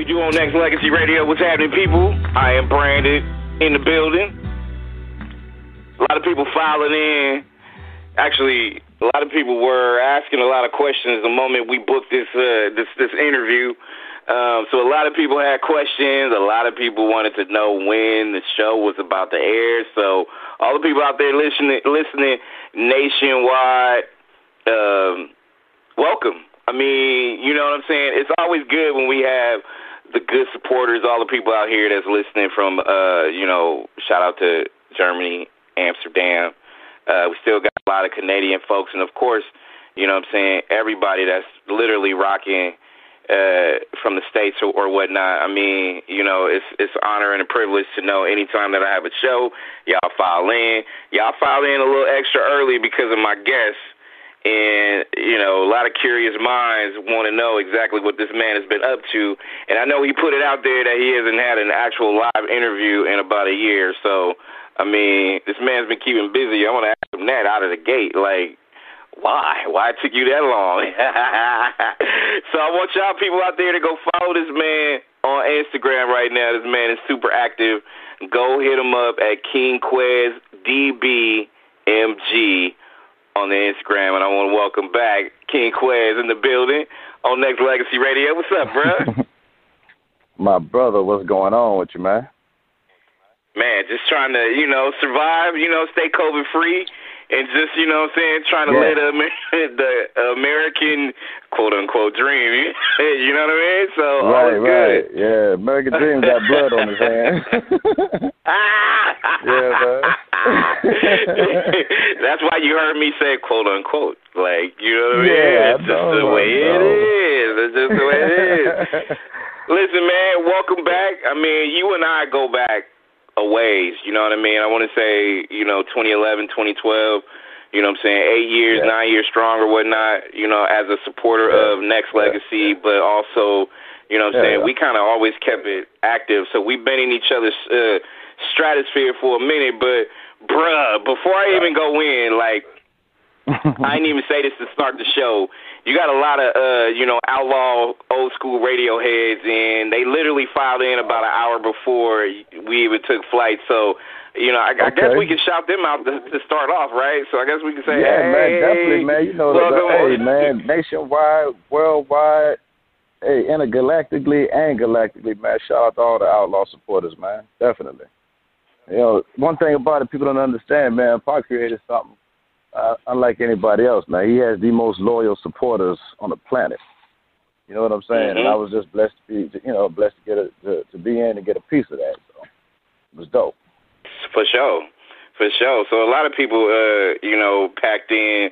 we do on Nexx Legacy Radio. What's happening, people? I am Branded in the building. A lot of people filing in. Actually, a lot of people were asking a lot of questions the moment we booked this uh, this this interview. Um, so a lot of people had questions. A lot of people wanted to know when the show was about to air. So all the people out there listening, listening nationwide, um, welcome. I mean, you know what I'm saying? It's always good when we have the good supporters, all the people out here that's listening from, uh, you know, shout out to Germany, Amsterdam. Uh, we still got a lot of Canadian folks, and of course, you know what I'm saying, everybody that's literally rocking uh, from the states or, or whatnot. I mean, you know, it's it's an honor and a privilege to know anytime that I have a show, y'all file in. Y'all file in a little extra early because of my guests. And you know, a lot of curious minds want to know exactly what this man has been up to. And I know he put it out there that he hasn't had an actual live interview in about a year. So, I mean, this man's been keeping busy. I want to ask him that out of the gate, like why? Why it took you that long? so I want y'all people out there to go follow this man on Instagram right now. This man is super active. Go hit him up at King Quez DBMG on the Instagram, and I want to welcome back King Quez in the building on Nexx Legacy Radio. What's up, bro? My brother, what's going on with you, man? Man, just trying to, you know, survive, you know, stay COVID free and just you know what I'm saying, trying to yeah. live the, the American quote unquote dream. you know what I mean? So right, all is right, good. yeah. American dream got blood on his hands. yeah, man. That's why you heard me say quote unquote. Like you know what I mean? Yeah, it's just the way it is. It's just the way it is. Listen, man, welcome back. I mean, you and I go back a ways. You know what I mean? I want to say, you know, 2011, 2012. You know what I'm saying? Eight years, yeah. nine years strong or whatnot. You know, as a supporter yeah. of Nexx Legacy, yeah. but also, you know what I'm saying? We kind of always kept it active. So we've been in each other's uh, stratosphere for a minute. But, bruh, before I even go in, like, I didn't even say this to start the show you got a lot of uh, you know, outlaw old school radio heads and they literally filed in about an hour before we even took flight. So, you know, I, okay. I guess we can shout them out to, to start off, right? So I guess we can say, yeah, hey, man, definitely, man. You know, the, hey, man, nationwide, worldwide, hey, intergalactically and galactically, man. Shout out to all the outlaw supporters, man. Definitely. You know, one thing about it, people don't understand, man. Pac created something uh, unlike anybody else. Now he has the most loyal supporters on the planet. You know what I'm saying? Mm-hmm. And I was just blessed to be, you know, blessed to get a, to, to be in and get a piece of that. So it was dope. For sure, for sure. So a lot of people, uh, you know, packed in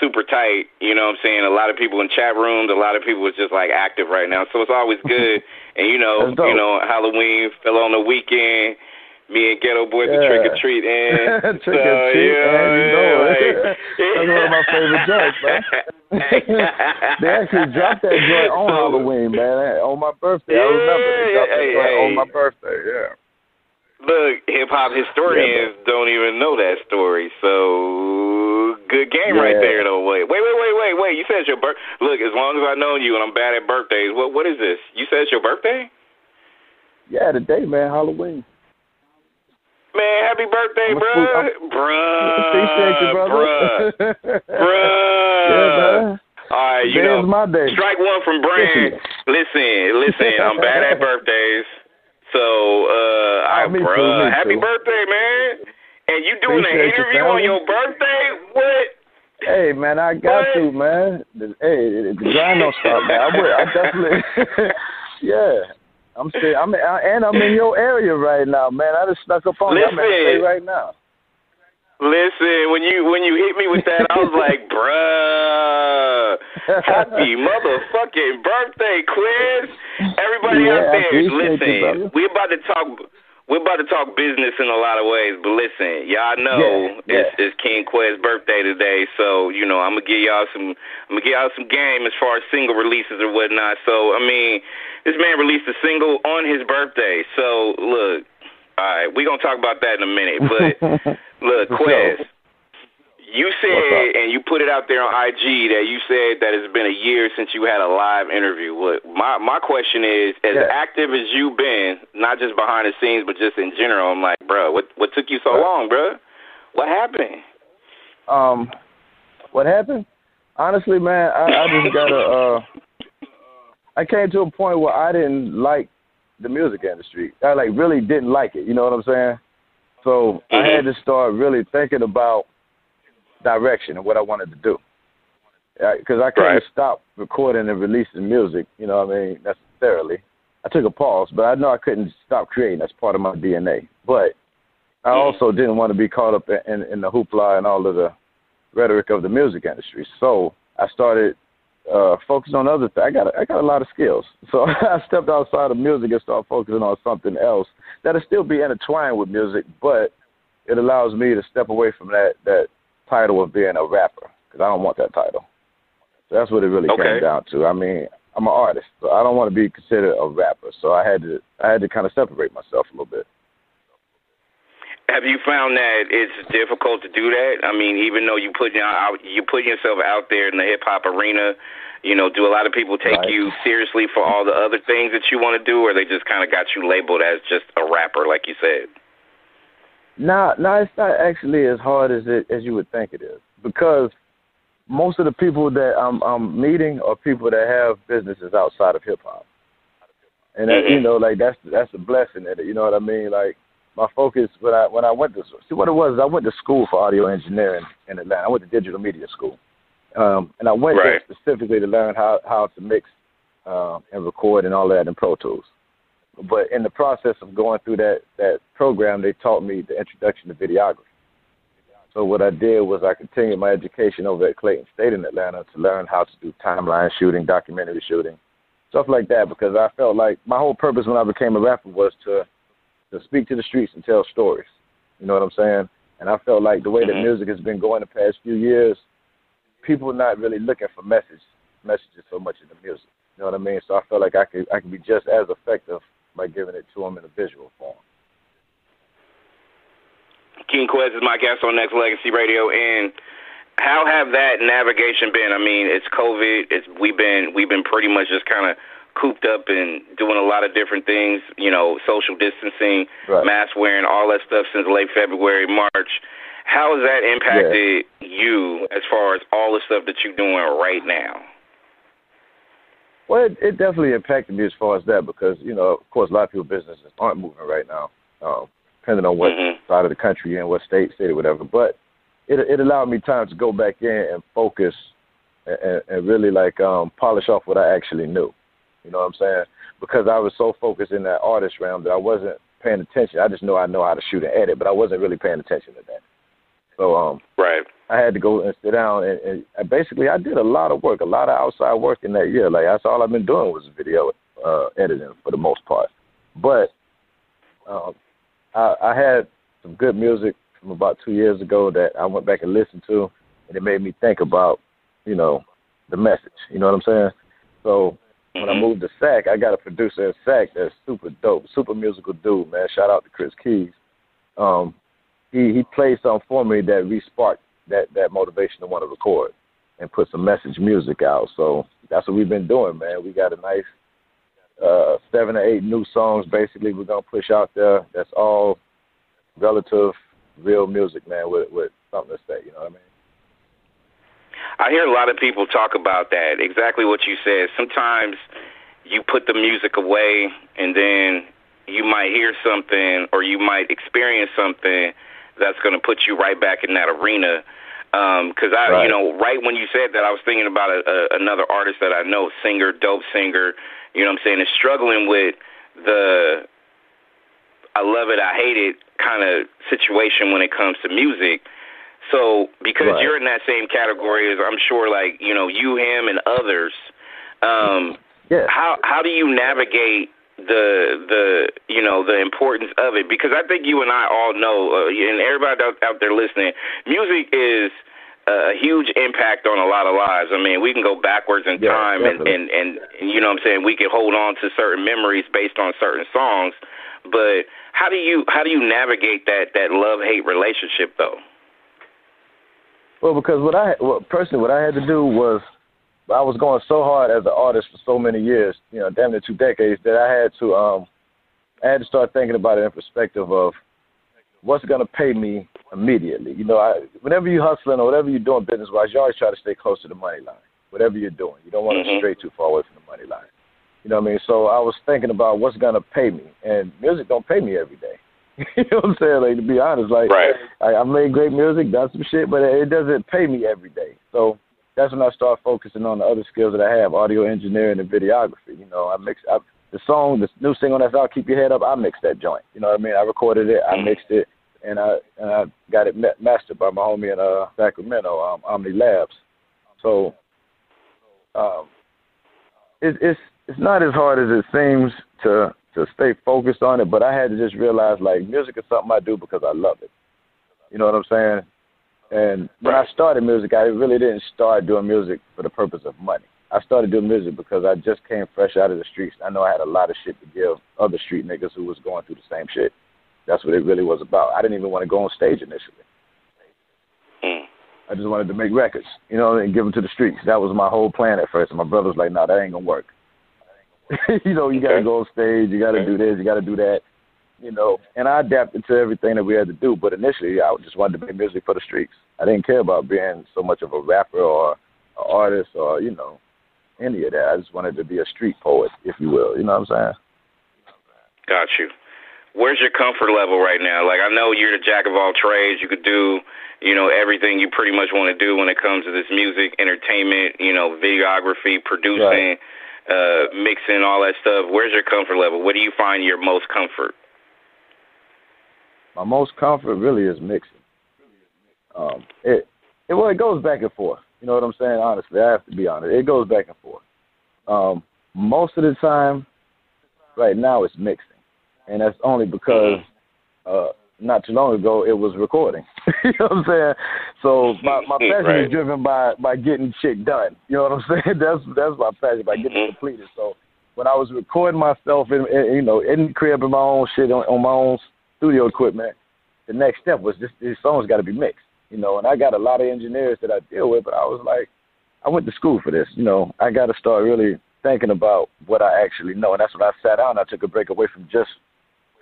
super tight. You know what I'm saying? A lot of people in chat rooms. A lot of people is just like active right now. So it's always good. and you know, you know, Halloween fell on the weekend me and Ghetto Boy yeah. the trick or treat and trick so, or treat, you know, and you know like, That's one of my favorite joints, man. they actually dropped that joint on so, Halloween, man. Eh, on my birthday, yeah, I remember they dropped that joint hey. on my birthday. Yeah. Look, hip hop historians yeah, don't even know that story, so good game yeah. right there, though. Wait, wait, wait, wait, wait, wait. You said it's your birth. Look, as long as I know you and I'm bad at birthdays, what what is this? You said it's your birthday? Yeah, today, man, Halloween. Man, happy birthday, bruh. Bruh. Appreciate you, brother. Bruh. bruh. Yeah, man. All right, you Today's know, my day. strike one from Brand. Listen, listen, I'm bad at birthdays. So, uh, oh, I, me bruh, too, happy too. birthday, man. And you doing Appreciate an interview you, on your birthday? What? Hey man, I got what? to man. Hey, the grind don't stop, man. I would, I definitely, yeah. I'm still, I'm, I, and I'm in your area right now, man. I just snuck up on Listen, you. I'm LA right now. Listen, when you when you hit me with that, I was like, bruh, happy motherfucking birthday, Quez. Everybody yeah, out there, listen, you, we about to talk. We're about to talk business in a lot of ways, but listen, y'all know yeah, it's, yeah. it's King Quez's birthday today, so you know I'm gonna give y'all some, I'm gonna give y'all some game as far as single releases or whatnot. So I mean, this man released a single on his birthday. So look, all right, we're gonna talk about that in a minute. But look, Quez, You said, and you put it out there on IG that you said that it's been a year since you had a live interview. What my my question is, as yeah. active as you've been, not just behind the scenes, but just in general, I'm like, bro, what what took you so right. long, bro? What happened? Um, what happened? Honestly, man, I, I just gotta. uh I came to a point where I didn't like the music industry. I like really didn't like it. You know what I'm saying? So mm-hmm. I had to start really thinking about direction and what I wanted to do. Because I couldn't right. stop recording and releasing music. You know what I mean? Necessarily. I took a pause, but I know I couldn't stop creating. That's part of my DNA. But I mm-hmm. also didn't want to be caught up in, in the hoopla and all of the rhetoric of the music industry. So I started uh, focusing on other things. I got a, I got a lot of skills, so I stepped outside of music and started focusing on something else that'll still be intertwined with music, but it allows me to step away from that that title of being a rapper because I don't want that title. So that's what it really okay. came down to. I mean, I'm an artist, so I don't want to be considered a rapper. So I had to I had to kind of separate myself a little bit. Have you found that it's difficult to do that? I mean, even though you put out you put yourself out there in the hip hop arena, you know, do a lot of people take right. you seriously for all the other things that you want to do, or they just kind of got you labeled as just a rapper, like you said? No, no, it's not actually as hard as it as you would think it is because most of the people that I'm I'm meeting are people that have businesses outside of hip hop, and that, mm-hmm. you know, like that's that's a blessing. That you know what I mean, like my focus when I when I went to see what it was. I went to school for audio engineering in Atlanta. I went to digital media school, um, and I went right. there specifically to learn how how to mix uh, and record and all that in Pro Tools. But in the process of going through that that program, they taught me the introduction to videography. So what I did was I continued my education over at Clayton State in Atlanta to learn how to do timeline shooting, documentary shooting, stuff like that. Because I felt like my whole purpose when I became a rapper was to to speak to the streets and tell stories. You know what I'm saying? And I felt like the way mm-hmm. that music has been going the past few years, people are not really looking for message messages so much in the music. You know what I mean? So I felt like I could I could be just as effective by giving it to them in a visual form. King Quez is my guest on Nexx Legacy Radio, and how have that navigation been? I mean, it's COVID. It's we've been we've been pretty much just kind of cooped up and doing a lot of different things, you know, social distancing, right. mask wearing, all that stuff since late February, March. How has that impacted yeah. you as far as all the stuff that you're doing right now? Well, it, it definitely impacted me as far as that because, you know, of course, a lot of people businesses aren't moving right now, um, depending on what mm-hmm. side of the country you're in, what state, city, whatever. But it it allowed me time to go back in and focus and, and really like um, polish off what I actually knew. You know what I'm saying? Because I was so focused in that artist realm that I wasn't paying attention. I just know I know how to shoot and edit, but I wasn't really paying attention to that. So um, right. I had to go and sit down and, and basically I did a lot of work, a lot of outside work in that year. Like that's all I've been doing was video uh, editing for the most part. But um, I, I had some good music from about two years ago that I went back and listened to, and it made me think about, you know, the message. You know what I'm saying? So when mm-hmm. I moved to SAC, I got a producer at SAC that's super dope, super musical dude, man. Shout out to Chris Keys. Um, he he played something for me that re-sparked that that motivation to want to record and put some message music out. So that's what we've been doing, man. We got a nice uh, seven or eight new songs. Basically, we're gonna push out there. That's all relative, real music, man, with with something to say. You know what I mean? I hear a lot of people talk about that. Exactly what you said. Sometimes you put the music away and then you might hear something or you might experience something that's going to put you right back in that arena. Because um, I, right. you know, right when you said that, I was thinking about a, a, another artist that I know, singer, dope singer. You know what I'm saying? Is struggling with the I love it, I hate it kind of situation when it comes to music. So because right. you're in that same category as I'm sure like, you know, you, him and others, um yeah. how how do you navigate the the you know the importance of it because I think you and I all know uh, and everybody out, out there listening music is a huge impact on a lot of lives. I mean, we can go backwards in yeah, time and, and and and you know what I'm saying we can hold on to certain memories based on certain songs, but how do you how do you navigate that that love hate relationship though? Well, because what I well, personally what I had to do was I was going so hard as an artist for so many years, you know, damn near two decades, that I had to um I had to start thinking about it in perspective of what's going to pay me immediately. You know, I, whenever you're hustling or whatever you're doing business wise, you always try to stay close to the money line. Whatever you're doing, you don't want to mm-hmm. stray too far away from the money line. You know what I mean? So I was thinking about what's going to pay me, and music don't pay me every day. you know what I'm saying? Like to be honest, like right. I, I made great music, done some shit, but it doesn't pay me every day. So that's when I start focusing on the other skills that I have, audio engineering and videography. You know, I mix I, the song, the new single that's out, "Keep Your Head Up." I mixed that joint. You know what I mean? I recorded it, I mixed it, and I and I got it mastered by my homie in uh, Sacramento, um, Omni Labs. So, um, it, it's it's not as hard as it seems to to stay focused on it, but I had to just realize like music is something I do because I love it. You know what I'm saying? And when I started music, I really didn't start doing music for the purpose of money. I started doing music because I just came fresh out of the streets. I know I had a lot of shit to give other street niggas who was going through the same shit. That's what it really was about. I didn't even want to go on stage initially. Mm. I just wanted to make records, you know, and give them to the streets. That was my whole plan at first. And my brother was like, "No, nah, that ain't gonna work." you know, you got to go on stage, you got to do this, you got to do that, you know. And I adapted to everything that we had to do. But initially, I just wanted to make music for the streets. I didn't care about being so much of a rapper or an artist or you know any of that. I just wanted to be a street poet, if you will. You know what I'm saying? Got you. Where's your comfort level right now? Like I know you're the jack of all trades. You could do, you know, everything you pretty much want to do when it comes to this music, entertainment, you know, videography, producing. Right uh, mixing, all that stuff. Where's your comfort level? What do you find your most comfort? My most comfort really is mixing. Um, it, it well, it goes back and forth. You know what I'm saying? Honestly, I have to be honest. It goes back and forth. Um, most of the time, right now, it's mixing, and that's only because uh, not too long ago, it was recording. you know what I'm saying? So my my passion right. is driven by by getting shit done. You know what I'm saying? That's that's my passion by getting mm-hmm. it completed. So when I was recording myself in, in you know in the crib in my own shit on, on my own studio equipment, the next step was this these songs got to be mixed. You know, and I got a lot of engineers that I deal with, but I was like, I went to school for this. You know, I got to start really thinking about what I actually know, and that's when I sat down. I took a break away from just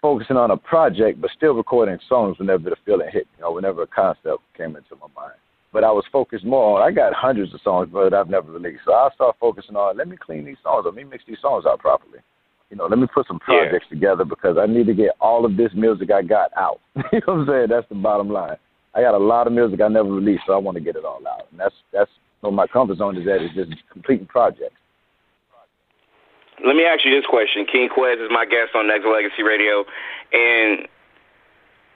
focusing on a project, but still recording songs whenever the feeling hit, you know, whenever a concept came into my mind. But I was focused more on, I got hundreds of songs, but I've never released. So I started focusing on, let me clean these songs let me mix these songs out properly. You know, let me put some projects yeah. together because I need to get all of this music I got out. you know what I'm saying? That's the bottom line. I got a lot of music I never released, so I want to get it all out. And that's that's what my comfort zone is at is just completing projects. Let me ask you this question. King Quez is my guest on Nexx Legacy Radio, and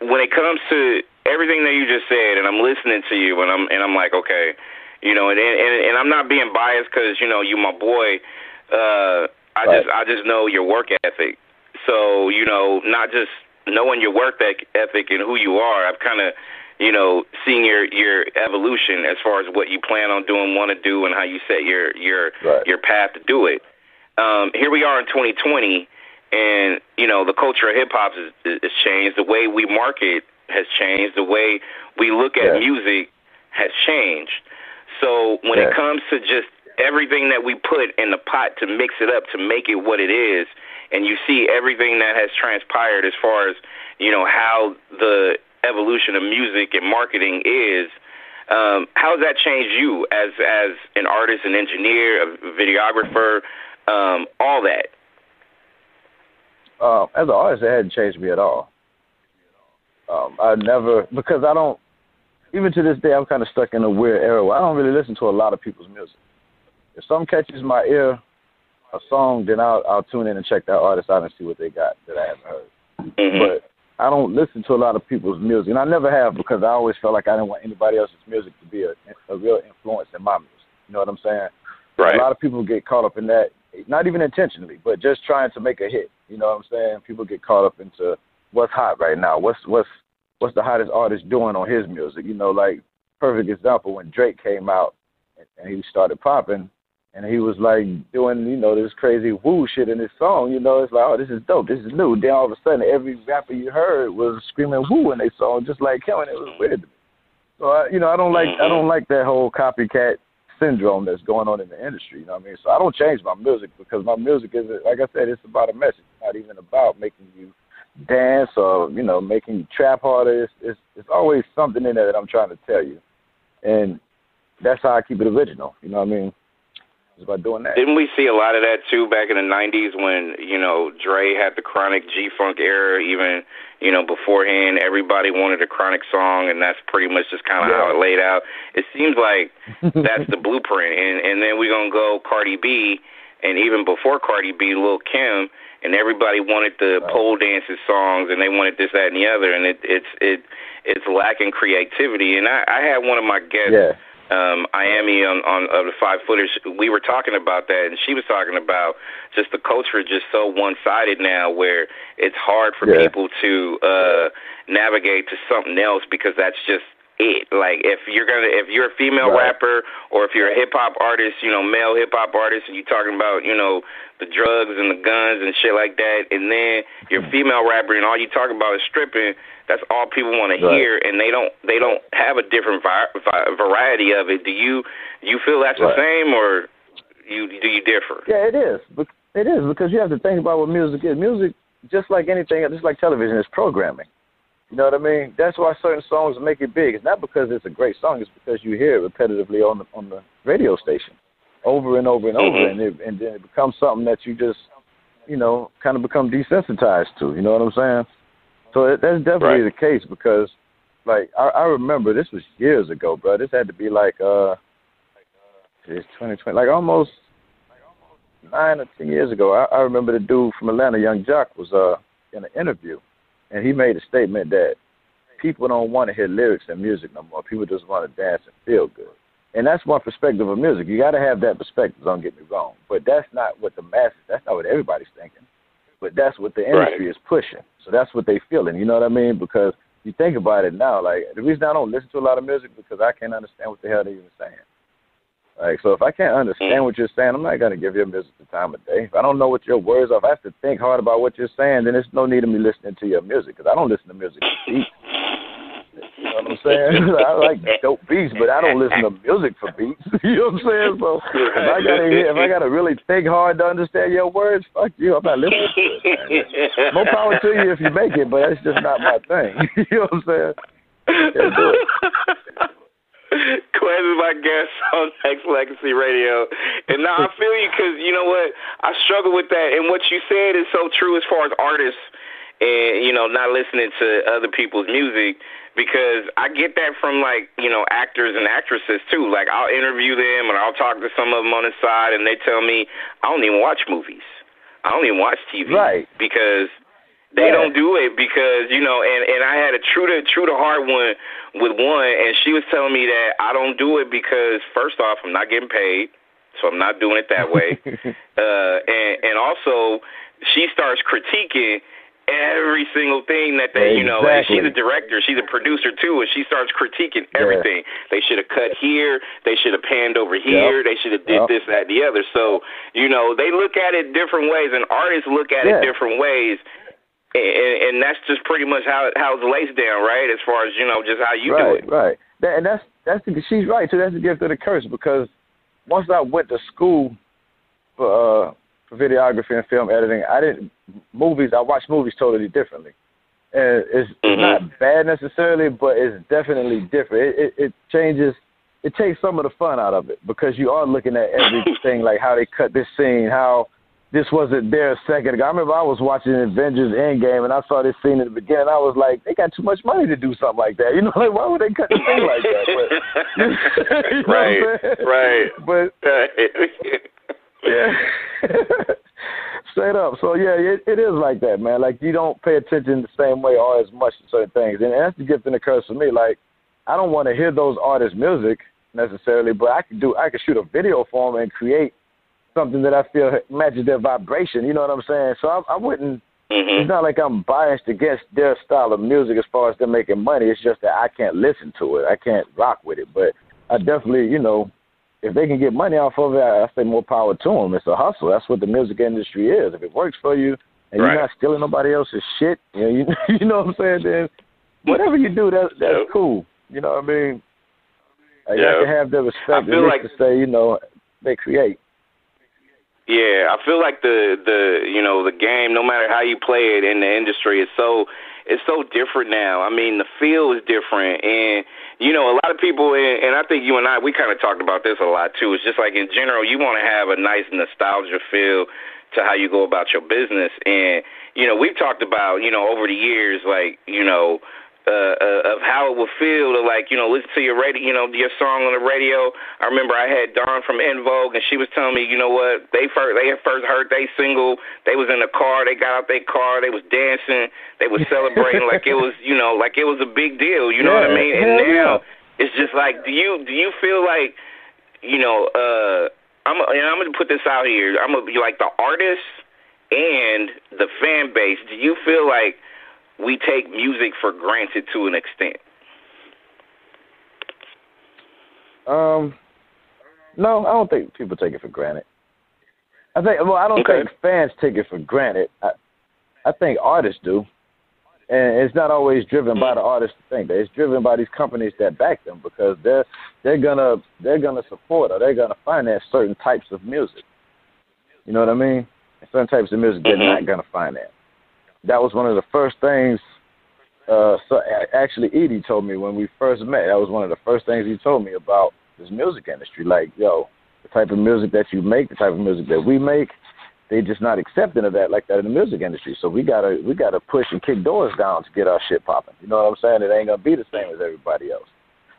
when it comes to everything that you just said, and I'm listening to you, and I'm and I'm like, okay, you know, and and, and I'm not being biased because you know you my boy. Uh, I right. just I just know your work ethic. So you know, not just knowing your work ethic and who you are, I've kind of you know seen your your evolution as far as what you plan on doing, want to do, and how you set your your right. your path to do it um, here we are in 2020, and you know the culture of hip hop has, has changed. The way we market has changed. The way we look at yeah. music has changed. So when yeah. it comes to just everything that we put in the pot to mix it up to make it what it is, and you see everything that has transpired as far as you know how the evolution of music and marketing is. Um, how has that changed you as as an artist, an engineer, a videographer, um, all that? Uh, as an artist, it hadn't changed me at all. Um, I never because I don't. Even to this day, I'm kind of stuck in a weird era where I don't really listen to a lot of people's music. If something catches my ear, a song, then I'll I'll tune in and check that artist out and see what they got that I haven't heard. Mm-hmm. But I don't listen to a lot of people's music, and I never have because I always felt like I didn't want anybody else's music to be a, a real influence in my music. You know what I'm saying? Right. A lot of people get caught up in that not even intentionally, but just trying to make a hit. You know what I'm saying? People get caught up into what's hot right now. What's what's what's the hottest artist doing on his music? You know, like perfect example when Drake came out and he started popping and he was like doing, you know, this crazy woo shit in his song, you know, it's like, oh, this is dope, this is new. Then all of a sudden every rapper you heard was screaming woo in their song just like him and it was weird. So I, you know, I don't like mm-hmm. I don't like that whole copycat syndrome that's going on in the industry. You know what I mean? So I don't change my music because my music is like I said, it's about a message. It's not even about making you dance or you know making you trap harder. It's, it's it's always something in there that I'm trying to tell you, and that's how I keep it original. You know what I mean? It's about doing that. Didn't we see a lot of that too back in the '90s when you know Dre had the Chronic G Funk era? Even you know beforehand, everybody wanted a Chronic song, and that's pretty much just kind of yeah. how it laid out. It seems like that's the blueprint, and and then we're gonna go Cardi B, and even before Cardi B, Lil Kim, and everybody wanted the right. pole dances songs, and they wanted this, that, and the other, and it it's it it's lacking creativity. And I, I had one of my guests. Yeah um, Iami on, on of the five footers, we were talking about that, and she was talking about just the culture is just so one sided now, where it's hard for yeah. people to uh, navigate to something else because that's just it. Like if you're gonna, if you're a female right. rapper or if you're a hip hop artist, you know, male hip hop artist, and you're talking about, you know, the drugs and the guns and shit like that, and then you're a female rapper and all you talk about is stripping that's all people want to right. hear, and they don't they don't have a different vi- vi- variety of it. Do you you feel that's right. the same, or you do you differ? Yeah, it is. It is because you have to think about what music is. Music, just like anything, just like television, is programming. You know what I mean? That's why certain songs make it big. It's not because it's a great song. It's because you hear it repetitively on the on the radio station, over and over and over, mm-hmm. and it, and then it becomes something that you just, you know, kind of become desensitized to. You know what I'm saying? So it, that's definitely right. the case because, like, I, I remember this was years ago, bro. This had to be like, uh, it's 2020, like almost nine or ten years ago. I, I remember the dude from Atlanta, Yung Joc, was uh in an interview, and he made a statement that people don't want to hear lyrics and music no more. People just want to dance and feel good. And that's one perspective of music. You got to have that perspective. Don't get me wrong, but that's not what the masses. That's not what everybody's thinking. But that's what the industry right. is pushing. So that's what they feeling. You know what I mean? Because you think about it now, like the reason I don't listen to a lot of music because I can't understand what the hell they're even saying. Like, so if I can't understand mm. what you're saying, I'm not gonna give your music the time of day. If I don't know what your words are, if I have to think hard about what you're saying, then there's no need of me listening to your music because I don't listen to music for beats. You know what I'm saying? I like dope beats, but I don't listen to music for beats. you know what I'm saying? So if I gotta if I gotta really think hard to understand your words, fuck you. I'm not listening to it. More power to you if you make it, but that's just not my thing. you know what I'm saying? Can't do it. Quez is my guest on X Legacy Radio. And now I feel you because, you know what? I struggle with that. And what you said is so true as far as artists and, you know, not listening to other people's music because I get that from like you know actors and actresses too. Like I'll interview them and I'll talk to some of them on the side, and they tell me I don't even watch movies. I don't even watch TV right. because they yeah. don't do it because you know. And and I had a true to true to heart one with one, and she was telling me that I don't do it because first off, I'm not getting paid, so I'm not doing it that way. uh, and and also she starts critiquing every single thing that they, exactly. you know, and she's a director, she's a producer too, and she starts critiquing everything. Yeah. They should have cut here, they should have panned over here, yep. they should have did yep. this, that, and the other. So, you know, they look at it different ways, and artists look at yeah. it different ways. And, and that's just pretty much how it, how it's laced down, right? As far as you know, just how you right, do it. Right, right. And that's that's the, she's right. So that's the gift of the curse because once I went to school for uh, for videography and film editing. I didn't movies. I watched movies totally differently, and it's mm-hmm. not bad necessarily, but it's definitely different. It, it, it changes. It takes some of the fun out of it because you are looking at everything like how they cut this scene, how this wasn't there a second ago. I remember I was watching Avengers Endgame and I saw this scene at the beginning. I was like, they got too much money to do something like that. You know, like why would they cut the scene like that? But, you know right, right. But yeah. Straight up. So yeah, it, it is like that, man. Like you don't pay attention the same way or as much to certain things, and that's the gift and the curse for me. Like I don't want to hear those artists' music necessarily, but I can do I can shoot a video for them and create something that I feel matches their vibration. You know what I'm saying? So I, I wouldn't. Mm-hmm. It's not like I'm biased against their style of music as far as them making money. It's just that I can't listen to it. I can't rock with it. But I definitely, you know, if they can get money off of it, I say more power to them. It's a hustle. That's what the music industry is. If it works for you and right. you're not stealing nobody else's shit, you know, you, you know what I'm saying? Then whatever you do, that that's cool. You know what I mean? Like, yeah. You have to have the respect like, to say, you know, they create. Yeah, I feel like the the you know the game, no matter how you play it in the industry, is so it's so different now. I mean, the feel is different, and you know, a lot of people, and, and I think you and I, we kind of talked about this a lot too. It's just like in general, you want to have a nice nostalgia feel to how you go about your business, and you know, we've talked about you know over the years, like you know uh, uh, of how it would feel to like you know listen to your radio, you know your song on the radio. I remember I had Dawn from En Vogue, and she was telling me, you know what, they first they had first heard they single. They was in the car, they got out their car, they was dancing, they was celebrating like it was you know like it was a big deal. You know yeah, what I mean? And now yeah. it's just like, do you do you feel like you know? uh I'm and I'm gonna put this out here. I'm gonna be like the artist and the fan base. Do you feel like we take music for granted to an extent. Um, no, I don't think people take it for granted. I think well, I don't okay. think fans take it for granted. I, I think artists do, and it's not always driven by the artists to think that. It's driven by these companies that back them because they're they're gonna they're gonna support or they're gonna finance certain types of music. You know what I mean? certain types of music they're mm-hmm. not gonna finance that was one of the first things. Uh, so actually, Edie told me when we first met. That was one of the first things he told me about this music industry. Like, yo, the type of music that you make, the type of music that we make, they're just not accepting of that like that in the music industry. So we gotta we gotta push and kick doors down to get our shit popping. You know what I'm saying? It ain't gonna be the same as everybody else.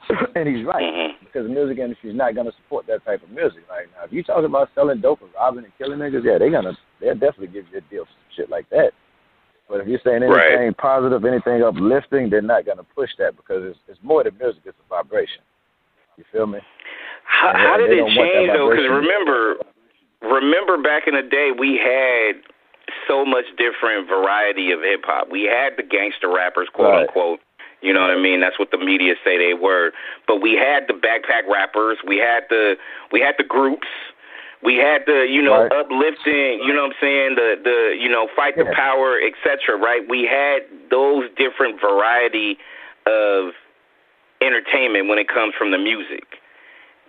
and he's right mm-hmm. because the music industry is not gonna support that type of music right now. If you talk about selling dope and robbing and killing niggas, yeah, they gonna they'll definitely give you a deal for some shit like that. But if you're saying anything right. positive, anything uplifting, they're not going to push that because it's, it's more than music; it's a vibration. You feel me? How, how did it change though? Because remember, remember back in the day, we had so much different variety of hip hop. We had the gangster rappers, quote right. unquote. You know what I mean? That's what the media say they were. But we had the backpack rappers. We had the we had the groups. We had the, you know, right. uplifting, you know what I'm saying, the the you know, fight the power, etc. right? We had those different variety of entertainment when it comes from the music.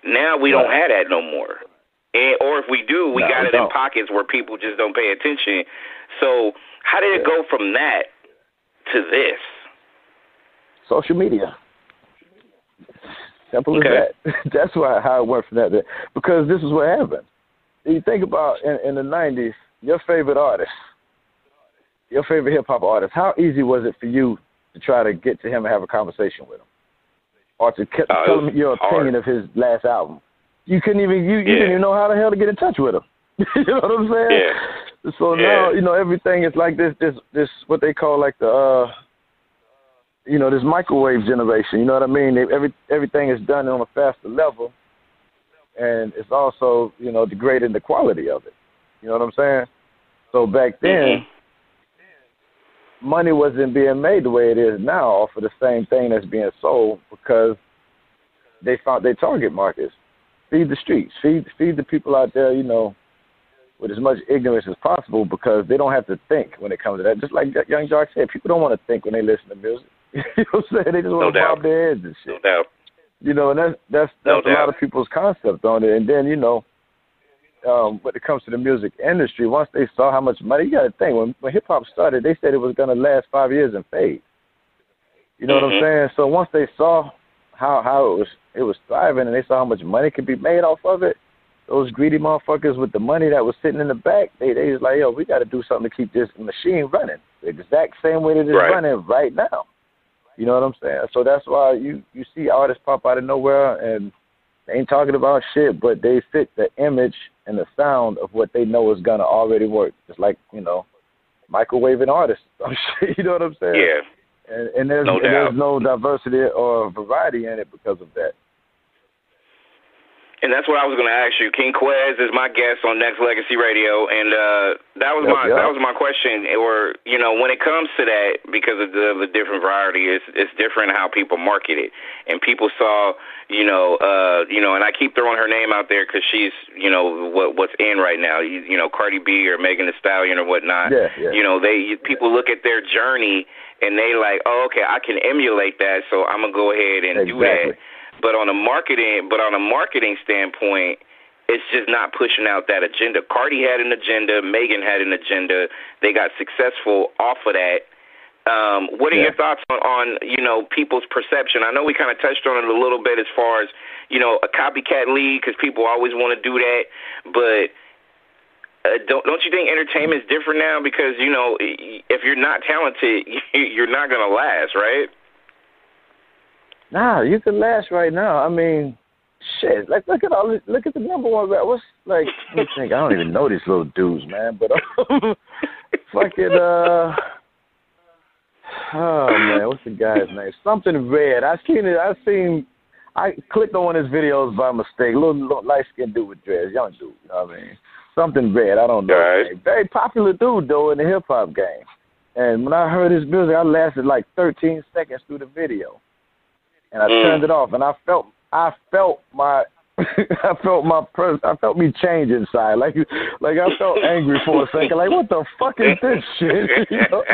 Now we right. don't have that no more. And or if we do, we no, got we it don't. in pockets where people just don't pay attention. So, how did it go from that to this? Social media. Simple okay. as that. That's why how it went from that. Because this is what happened you think about in, in the '90s, your favorite artist, your favorite hip hop artist. How easy was it for you to try to get to him and have a conversation with him, or to ke- uh, tell him your opinion hard. of his last album? You couldn't even you, you yeah. didn't even know how the hell to get in touch with him. you know what I'm saying? Yeah. So yeah. now you know everything is like this this this what they call like the uh you know this microwave generation. You know what I mean? They, every everything is done on a faster level and it's also you know degrading the quality of it. You know what I'm saying? So back then, mm-hmm. money wasn't being made the way it is now for the same thing that's being sold because they found their target markets. Feed the streets, feed feed the people out there, you know, with as much ignorance as possible because they don't have to think when it comes to that. Just like Yung Joc said, people don't want to think when they listen to music. you know what I'm saying? They just want no to bob their heads and shit. No doubt. You know, and that's that's that's no a lot of people's concept on it. And then you know, um, when it comes to the music industry, once they saw how much money, you got to think when when hip hop started, they said it was going to last five years and fade. You know mm-hmm. what I'm saying? So once they saw how how it was it was thriving, and they saw how much money could be made off of it, those greedy motherfuckers with the money that was sitting in the back, they they was like, yo, we got to do something to keep this machine running the exact same way that it's right. running right now. You know what I'm saying? So that's why you you see artists pop out of nowhere and they ain't talking about shit, but they fit the image and the sound of what they know is gonna already work. It's like you know, microwaving artists. Oh, you know what I'm saying? Yeah. And, and there's no and there's no diversity or variety in it because of that. And that's what I was going to ask you. King Quez is my guest on Nexx Legacy Radio, and uh, that was yep, my yep. that was my question. Or you know, when it comes to that, because of the, the different variety, it's it's different how people market it. And people saw, you know, uh, you know, and I keep throwing her name out there because she's, you know, what what's in right now. You, you know, Cardi B or Megan Thee Stallion or whatnot. Yeah, yeah. You know, they people look at their journey and they like, oh, okay, I can emulate that, so I'm gonna go ahead and exactly. do that but on a marketing but on a marketing standpoint, it's just not pushing out that agenda. Cardi had an agenda, Megan had an agenda. They got successful off of that. Um, what are yeah. your thoughts on, on you know people's perception? I know we kind of touched on it a little bit as far as you know a copycat league because people always want to do that, but uh, don't don't you think entertainment is different now? Because you know if you're not talented, you're not gonna last, right? Nah, you can last right now. I mean, shit. Like, look at all. This, look at the number one rap. What's like? Let me think. I don't even know these little dudes, man. But um, fucking uh. Oh man, what's the guy's name? Something red. I seen it. I seen. I clicked on one of his videos by mistake. Little, little light skinned dude with dreads, young dude. You know what I mean? Something red. I don't know. Right. Very popular dude though in the hip hop game. And when I heard his music, I lasted like 13 seconds through the video and I mm. turned it off, and I felt I felt my I felt my pers- I felt me change inside. Like like I felt angry for a second. Like what the fuck is this shit? you know,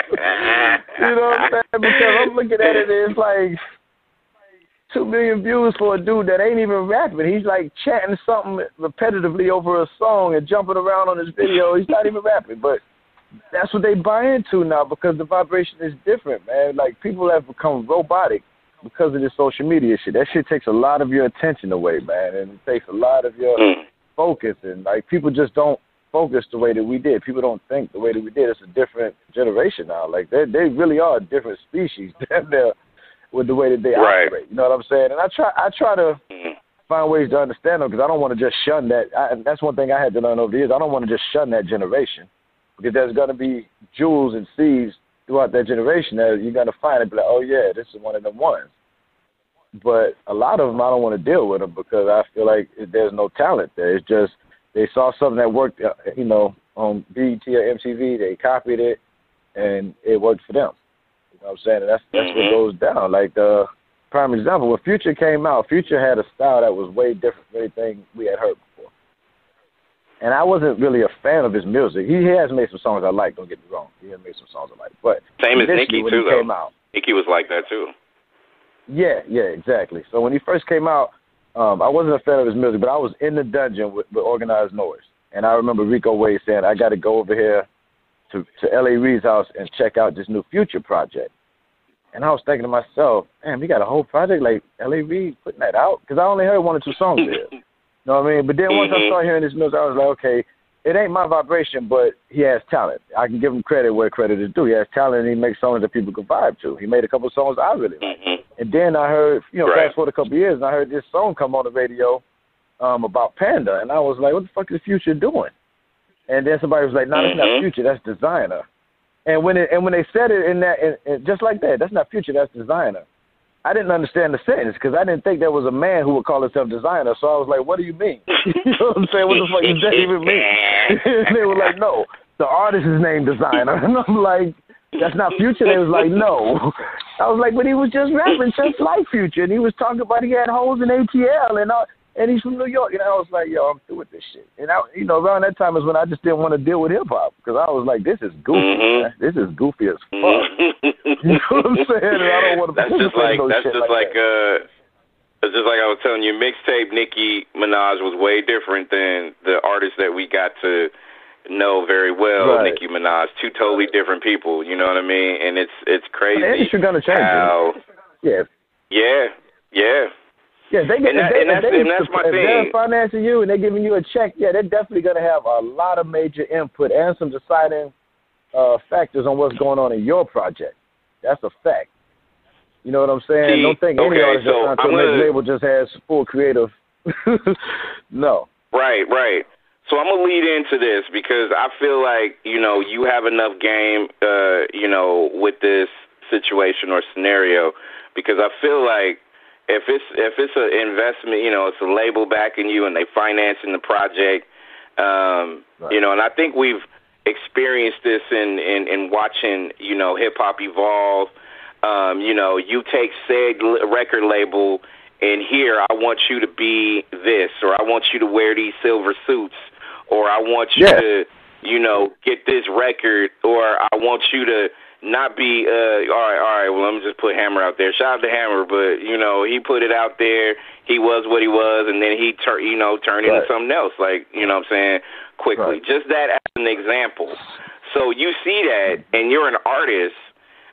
you know what I'm saying? Because I'm looking at it, and it's like two million views for a dude that ain't even rapping. He's like chanting something repetitively over a song and jumping around on his video. He's not even rapping, but that's what they buy into now because the vibration is different, man. Like people have become robotic because of this social media shit. That shit takes a lot of your attention away, man, and it takes a lot of your mm. focus. And like people just don't focus the way that we did. People don't think the way that we did. It's a different generation now. Like they they really are a different species. With the way that they right. operate. You know what I'm saying? And I try I try to. Mm. Find ways to understand them because I don't want to just shun that. I, and that's one thing I had to learn over the years. I don't want to just shun that generation because there's going to be jewels and seeds throughout that generation that you're to find it, be like, oh, yeah, this is one of them ones. But a lot of them, I don't want to deal with them because I feel like there's no talent there. It's just they saw something that worked, uh, you know, on BET or MTV. They copied it, and it worked for them. You know what I'm saying? And that's that's what mm-hmm. goes down. Like the prime example, when Future came out, Future had a style that was way different from anything we had heard before. And I wasn't really a fan of his music. He has made some songs I like. Don't get me wrong. He has made some songs I like. But same as Nicki when too. He though. came out, Nicki was like that too. Yeah, yeah, exactly. So when he first came out, um, I wasn't a fan of his music, but I was in the dungeon with, with Organized Noize, and I remember Rico Wade saying, "I got to go over here to to L.A. Reid's house and check out this new Future project." And I was thinking to myself, "Man, we got a whole project like L.A. Reid putting that out?" Because I only heard one or two songs there. you know what I mean? But then once I mm-hmm. started hearing this music, I was like, "Okay, it ain't my vibration, but he has talent. I can give him credit where credit is due. He has talent, and he makes songs that people can vibe to. He made a couple of songs I really like. Mm-hmm. And then I heard, you know, right. fast forward a couple of years, and I heard this song come on the radio um, about Panda, and I was like, what the fuck is Future doing? And then somebody was like, no, that's mm-hmm. not Future, that's Desiigner. And when it and when they said it in that, in, in, just like that, that's not Future, that's Desiigner. I didn't understand the sentence because I didn't think there was a man who would call himself designer. So I was like, "What do you mean?" you know what I'm saying? What the fuck does that even mean? and they were like, "No, the artist is named Desiigner." And I'm like, "That's not Future." They was like, "No." I was like, "But he was just rapping just like Future, and he was talking about he had holes in ATL and all." And he's from New York. And I was like, yo, I'm through with this shit. And I, you know, around that time is when I just didn't want to deal with hip hop because I was like, this is goofy. Mm-hmm. This is goofy as fuck. you know what I'm saying? And I don't want to. That's just like no that's just like, like uh. It's just like I was telling you, mixtape Nicki Minaj was way different than the artists that we got to know very well. Right. Nicki Minaj, two totally different people. You know what I mean? And it's it's crazy. The industry gonna change. How, yeah. Yeah. Yeah. Yeah, they get and, that, they, and that's, they, and that's my if thing. they're financing you and they're giving you a check, yeah, they're definitely going to have a lot of major input and some deciding uh, factors on what's going on in your project. That's a fact. You know what I'm saying? See, Don't think any artist so on gonna, label just has full creative. no. Right, right. So I'm gonna lead into this because I feel like you know you have enough game, uh, you know, with this situation or scenario because I feel like if it's if it's an investment, you know, it's a label backing you and they financing the project, um, right. you know, and I think we've experienced this in in, in watching, you know, hip hop evolve. Um, you know, you take said record label and here I want you to be this, or I want you to wear these silver suits, or I want you yeah. to, you know, get this record, or I want you to not be uh all right, all right, well let me just put Hammer out there. Shout out to Hammer, but you know, he put it out there, he was what he was and then he turned you know, turned right. into something else, like, you know what I'm saying, quickly. Right. Just that as an example. So you see that and you're an artist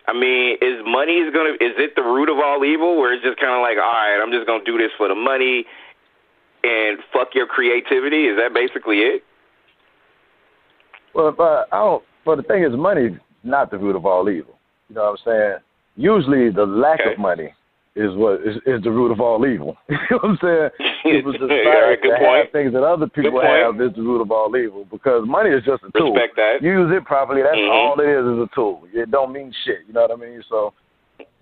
I mean, is money is gonna is it the root of all evil where it's just kinda like, all right, I'm just gonna do this for the money and fuck your creativity? Is that basically it? Well, but I don't. But the thing is, money not the root of all evil. You know what I'm saying? Usually, the lack okay. of money is what is, is the root of all evil. you know what I'm saying? People decide yeah, to point. have things that other people have is the root of all evil because money is just a tool. Respect that. Use it properly. That's mm-hmm. all it is is a tool. It don't mean shit. You know what I mean? So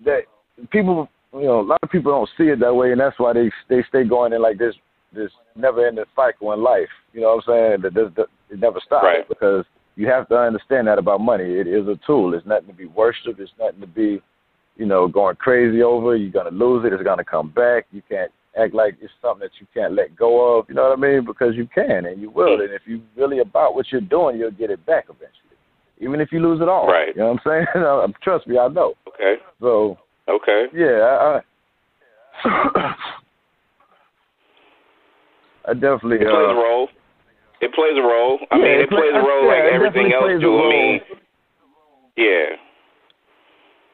that people, you know, a lot of people don't see it that way, and that's why they they stay going in like this this never ending cycle in life. You know what I'm saying? That, that, that it never stops right. because you have to understand that about money. It is a tool. It's nothing to be worshipped. It's nothing to be you know, going crazy over. You're gonna lose it. It's gonna come back. You can't act like it's something that you can't let go of. You know what I mean? Because you can and you will. And if you really about what you're doing, you'll get it back eventually, even if you lose it all. Right. You know what I'm saying? Trust me, I know. Okay. So. Okay. Yeah. I, I definitely. It plays uh, a role. It plays a role. I yeah, mean, it, it play, plays a role like everything else do. I mean, yeah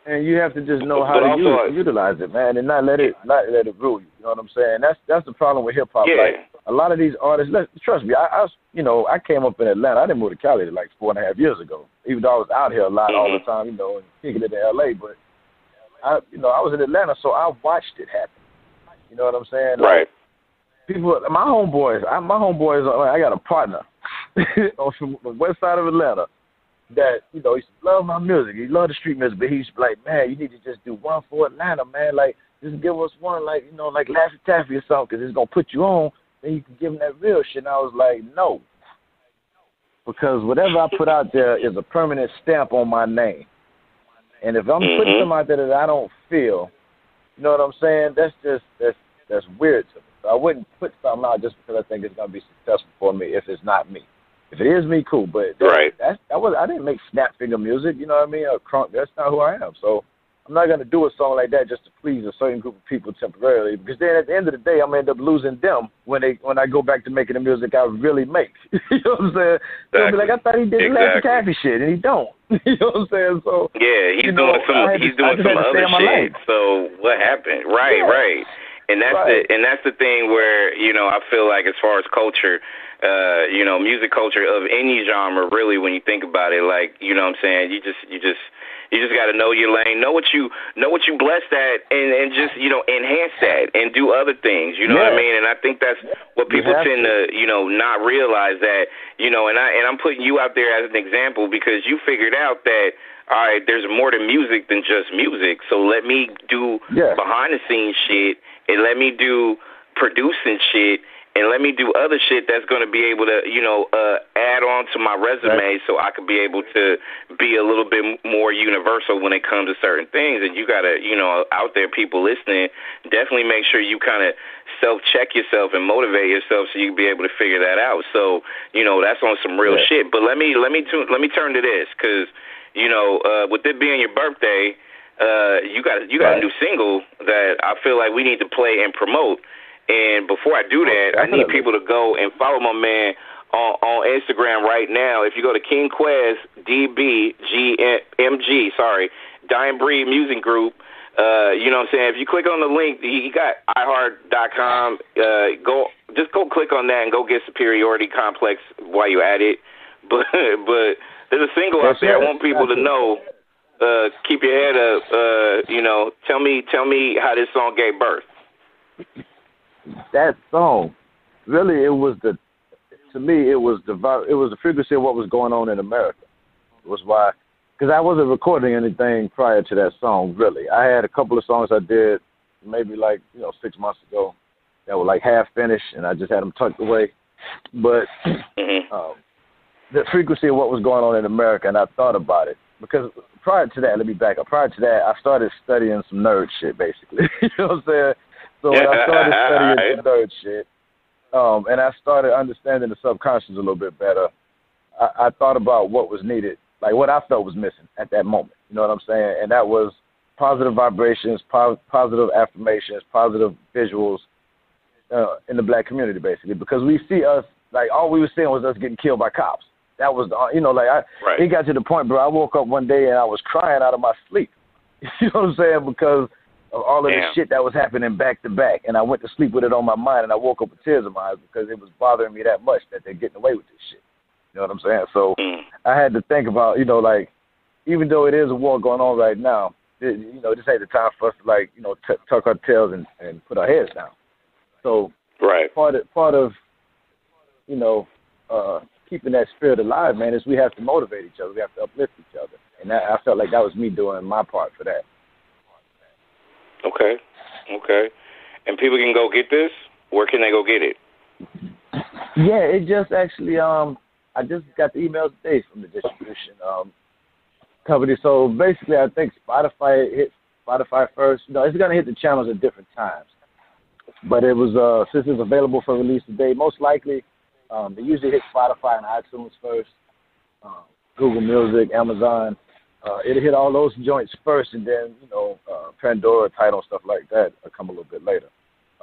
and you have to just know how but to use, utilize it, man, and not let it not let it rule you. You know what I'm saying? That's that's the problem with hip hop. Yeah. Like a lot of these artists, let, trust me, I, I you know, I came up in Atlanta. I didn't move to Cali like four and a half years ago. Even though I was out here a lot mm-hmm. all the time, you know, and kicking it in L.A. But I, you know, I was in Atlanta, so I watched it happen. You know what I'm saying? Right. People, my homeboys, I, my homeboys, I got a partner on the west side of Atlanta that you know he love my music. He love the street music, but he's like, man, you need to just do one for Atlanta, man. Like, just give us one, like you know, like Laffy Taffy or something, because it's gonna put you on. Then you can give him that real shit. And I was like, no, because whatever I put out there is a permanent stamp on my name. And if I'm mm-hmm. putting something out there that I don't feel, you know what I'm saying? That's just that's that's weird to me. So I wouldn't put something out just because I think it's gonna be successful for me if it's not me. If it is me, cool. But that, right. that's that was I didn't make snap finger music. You know what I mean? Or crunk. That's not who I am. So I'm not gonna do a song like that just to please a certain group of people temporarily. Because then at the end of the day, I'm gonna end up losing them when they when I go back to making the music I really make. you know what I'm saying? Exactly. They'll be like, I thought he did exactly. the Taffy shit, and he don't. you know what I'm saying? So yeah, he's you know, doing some he's to, doing some other shit. So what happened? Right, yeah. right. And that's right. the and that's the thing where you know I feel like as far as culture, uh, you know, music culture of any genre, really, when you think about it, like you know, what I'm saying, you just you just you just got to know your lane, know what you know what you blessed at, and and just you know enhance that and do other things. You know yeah. what I mean? And I think that's what people tend to. to you know not realize that you know. And I and I'm putting you out there as an example because you figured out that all right, there's more to music than just music. So let me do yeah. behind the scenes shit and let me do producing shit and let me do other shit that's going to be able to, you know, uh, add on to my resume so I could be able to be a little bit more universal when it comes to certain things. And you got to, you know, out there, people listening, definitely make sure you kind of self check yourself and motivate yourself so you can be able to figure that out. So, you know, that's on some real yeah. shit. But let me let me t- let me turn to this because, you know, uh, with it being your birthday, uh, you got you got right. a new single that I feel like we need to play and promote. And before I do that, oh, I need people to go and follow my man on, on Instagram right now. If you go to King Quez DBGMG, sorry, Dying Breed Music Group. Uh, you know what I'm saying? If you click on the link, he got iHeart.com. Uh, go, just go click on that and go get Superiority Complex while you're at it. But but there's a single That's out there. It. I want people to know. Uh, keep your head up. Uh, you know, tell me tell me how this song gave birth that song, really, it was the to me it was the it was the frequency of what was going on in America. It was why, because I wasn't recording anything prior to that song. Really, I had a couple of songs I did maybe like you know six months ago that were like half finished, and I just had them tucked away. But mm-hmm. um, the frequency of what was going on in America, and I thought about it because prior to that, let me back up. Prior to that, I started studying some nerd shit, basically. you know what I'm saying? So when I started studying the nerd shit, um, and I started understanding the subconscious a little bit better, I, I thought about what was needed like what I felt was missing at that moment. You know what I'm saying? And that was positive vibrations, po- positive affirmations, positive visuals uh, in the black community, basically, because we see us like all we were seeing was us getting killed by cops. That was, the, you know, like I, right. it got to the point, bro. I woke up one day and I was crying out of my sleep. You know what I'm saying? Because of all of Damn. the shit that was happening back to back, and I went to sleep with it on my mind, and I woke up with tears in my eyes because it was bothering me that much that they're getting away with this shit. You know what I'm saying? So mm. I had to think about, you know, like even though it is a war going on right now, it, you know, this ain't the time for us to like, you know, t- tuck our tails and, and put our heads down. So right. part of part of, you know, uh, keeping that spirit alive, man, is we have to motivate each other. We have to uplift each other, and that, I felt like that was me doing my part for that. Okay, okay. And people can go get this. Where can they go get it? Yeah, it just actually um I just got the email today from the distribution um company. So basically I think Spotify hit Spotify first. No, it's gonna hit the channels at different times. But it was uh since it's available for release today, most likely um it usually hit Spotify and iTunes first, um, Google Music, Amazon. Uh, it'll hit all those joints first, and then you know uh, Pandora, Tidal, stuff like that will come a little bit later.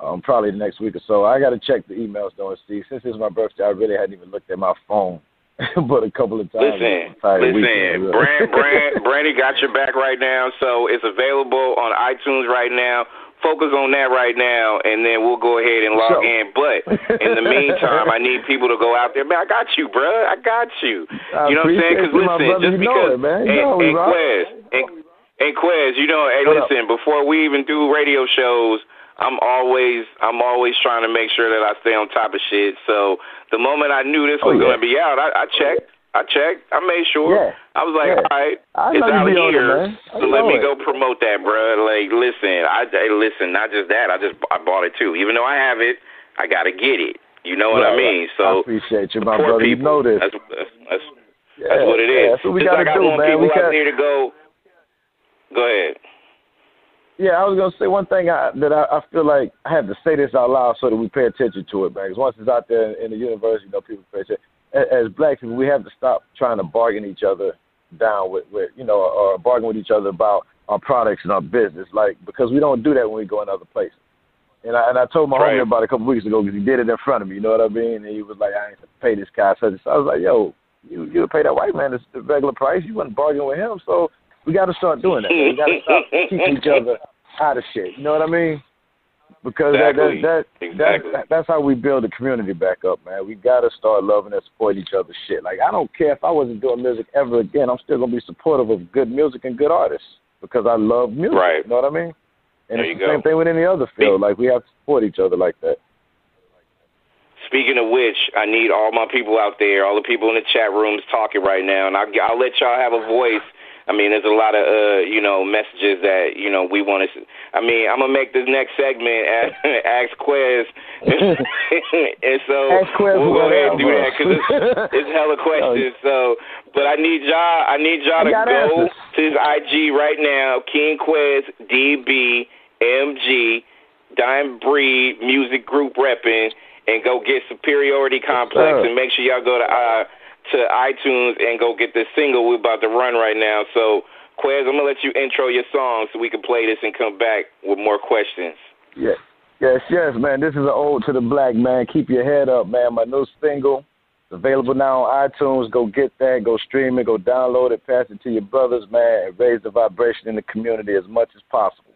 Um, probably the next week or so. I got to check the emails though and see. Since it's my birthday, I really hadn't even looked at my phone, but a couple of times. Listen, listen, weekend, Brand, Brand, Brandy got your back right now, so it's available on iTunes right now. Focus on that right now, and then we'll go ahead and log Sure. in. But in the meantime, I need people to go out there. Man, I got you, bro. I got you. I you know what I'm saying? my listen, just because it, man. You and, and. Quez, and, and Quez, you know, hey, listen. Before we even do radio shows, I'm always I'm always trying to make sure that I stay on top of shit. So the moment I knew this Oh, was yeah. going to be out, I, I checked. I checked. I made sure. Yeah. I was like, Yeah. all right, I it's out it, here. So let me it. go promote that, bro. Like, listen, I hey, listen, not just that. I just I bought it too. Even though I have it, I gotta get it. You know what I mean? right. So I appreciate you, my brother. You know this. That's that's that's, Yeah, that's what it is. That's what we Just got like to I do, want man. people We out got, there to go. Go ahead. Yeah, I was gonna say one thing I, that I, I feel like I have to say this out loud so that we pay attention to it, man. Because once it's out there in the universe, you know, people pay attention. As, as black people, we have to stop trying to bargain each other down with, with you know, or bargain with each other about our products and our business, like because we don't do that when we go in other places. And I and I told my Right. homie about it a couple weeks ago because he did it in front of me. You know what I mean? And he was like, "I ain't gonna pay this guy such and such." I was like, "Yo, you you pay that white man the regular price. You wouldn't bargain with him, so we got to start doing that. We got to stop keeping each other out of shit. You know what I mean? Because Exactly. that, that, that, Exactly. that that's how we build the community back up, man. We got to start loving and supporting each other's shit. Like I don't care if I wasn't doing music ever again. I'm still gonna be supportive of good music and good artists because I love music. Right. You know what I mean? And There it's the go. same thing with any other field. Like we have to support each other like that. Speaking of which, I need all my people out there, all the people in the chat rooms talking right now, and I'll, I'll let y'all have a voice. I mean, there's a lot of uh, you know messages that you know we want to. I mean, I'm gonna make this next segment ask, ask Quez, and so Ask Quez we'll go ahead and do that because it's, it's hella questions. So, but I need y'all. I need y'all to go answers. to his IG right now, King Quez DB MG Dying Breed Music Group repping, and go get Superiority Complex, and make sure y'all go to uh, to iTunes and go get this single we're about to run right now. So, Quez, I'm gonna let you intro your song so we can play this and come back with more questions. Yes, yes, yes, man. This is an ode to the black man. Keep your head up, man. My new single available now on iTunes. Go get that. Go stream it. Go download it. Pass it to your brothers, man, and raise the vibration in the community as much as possible.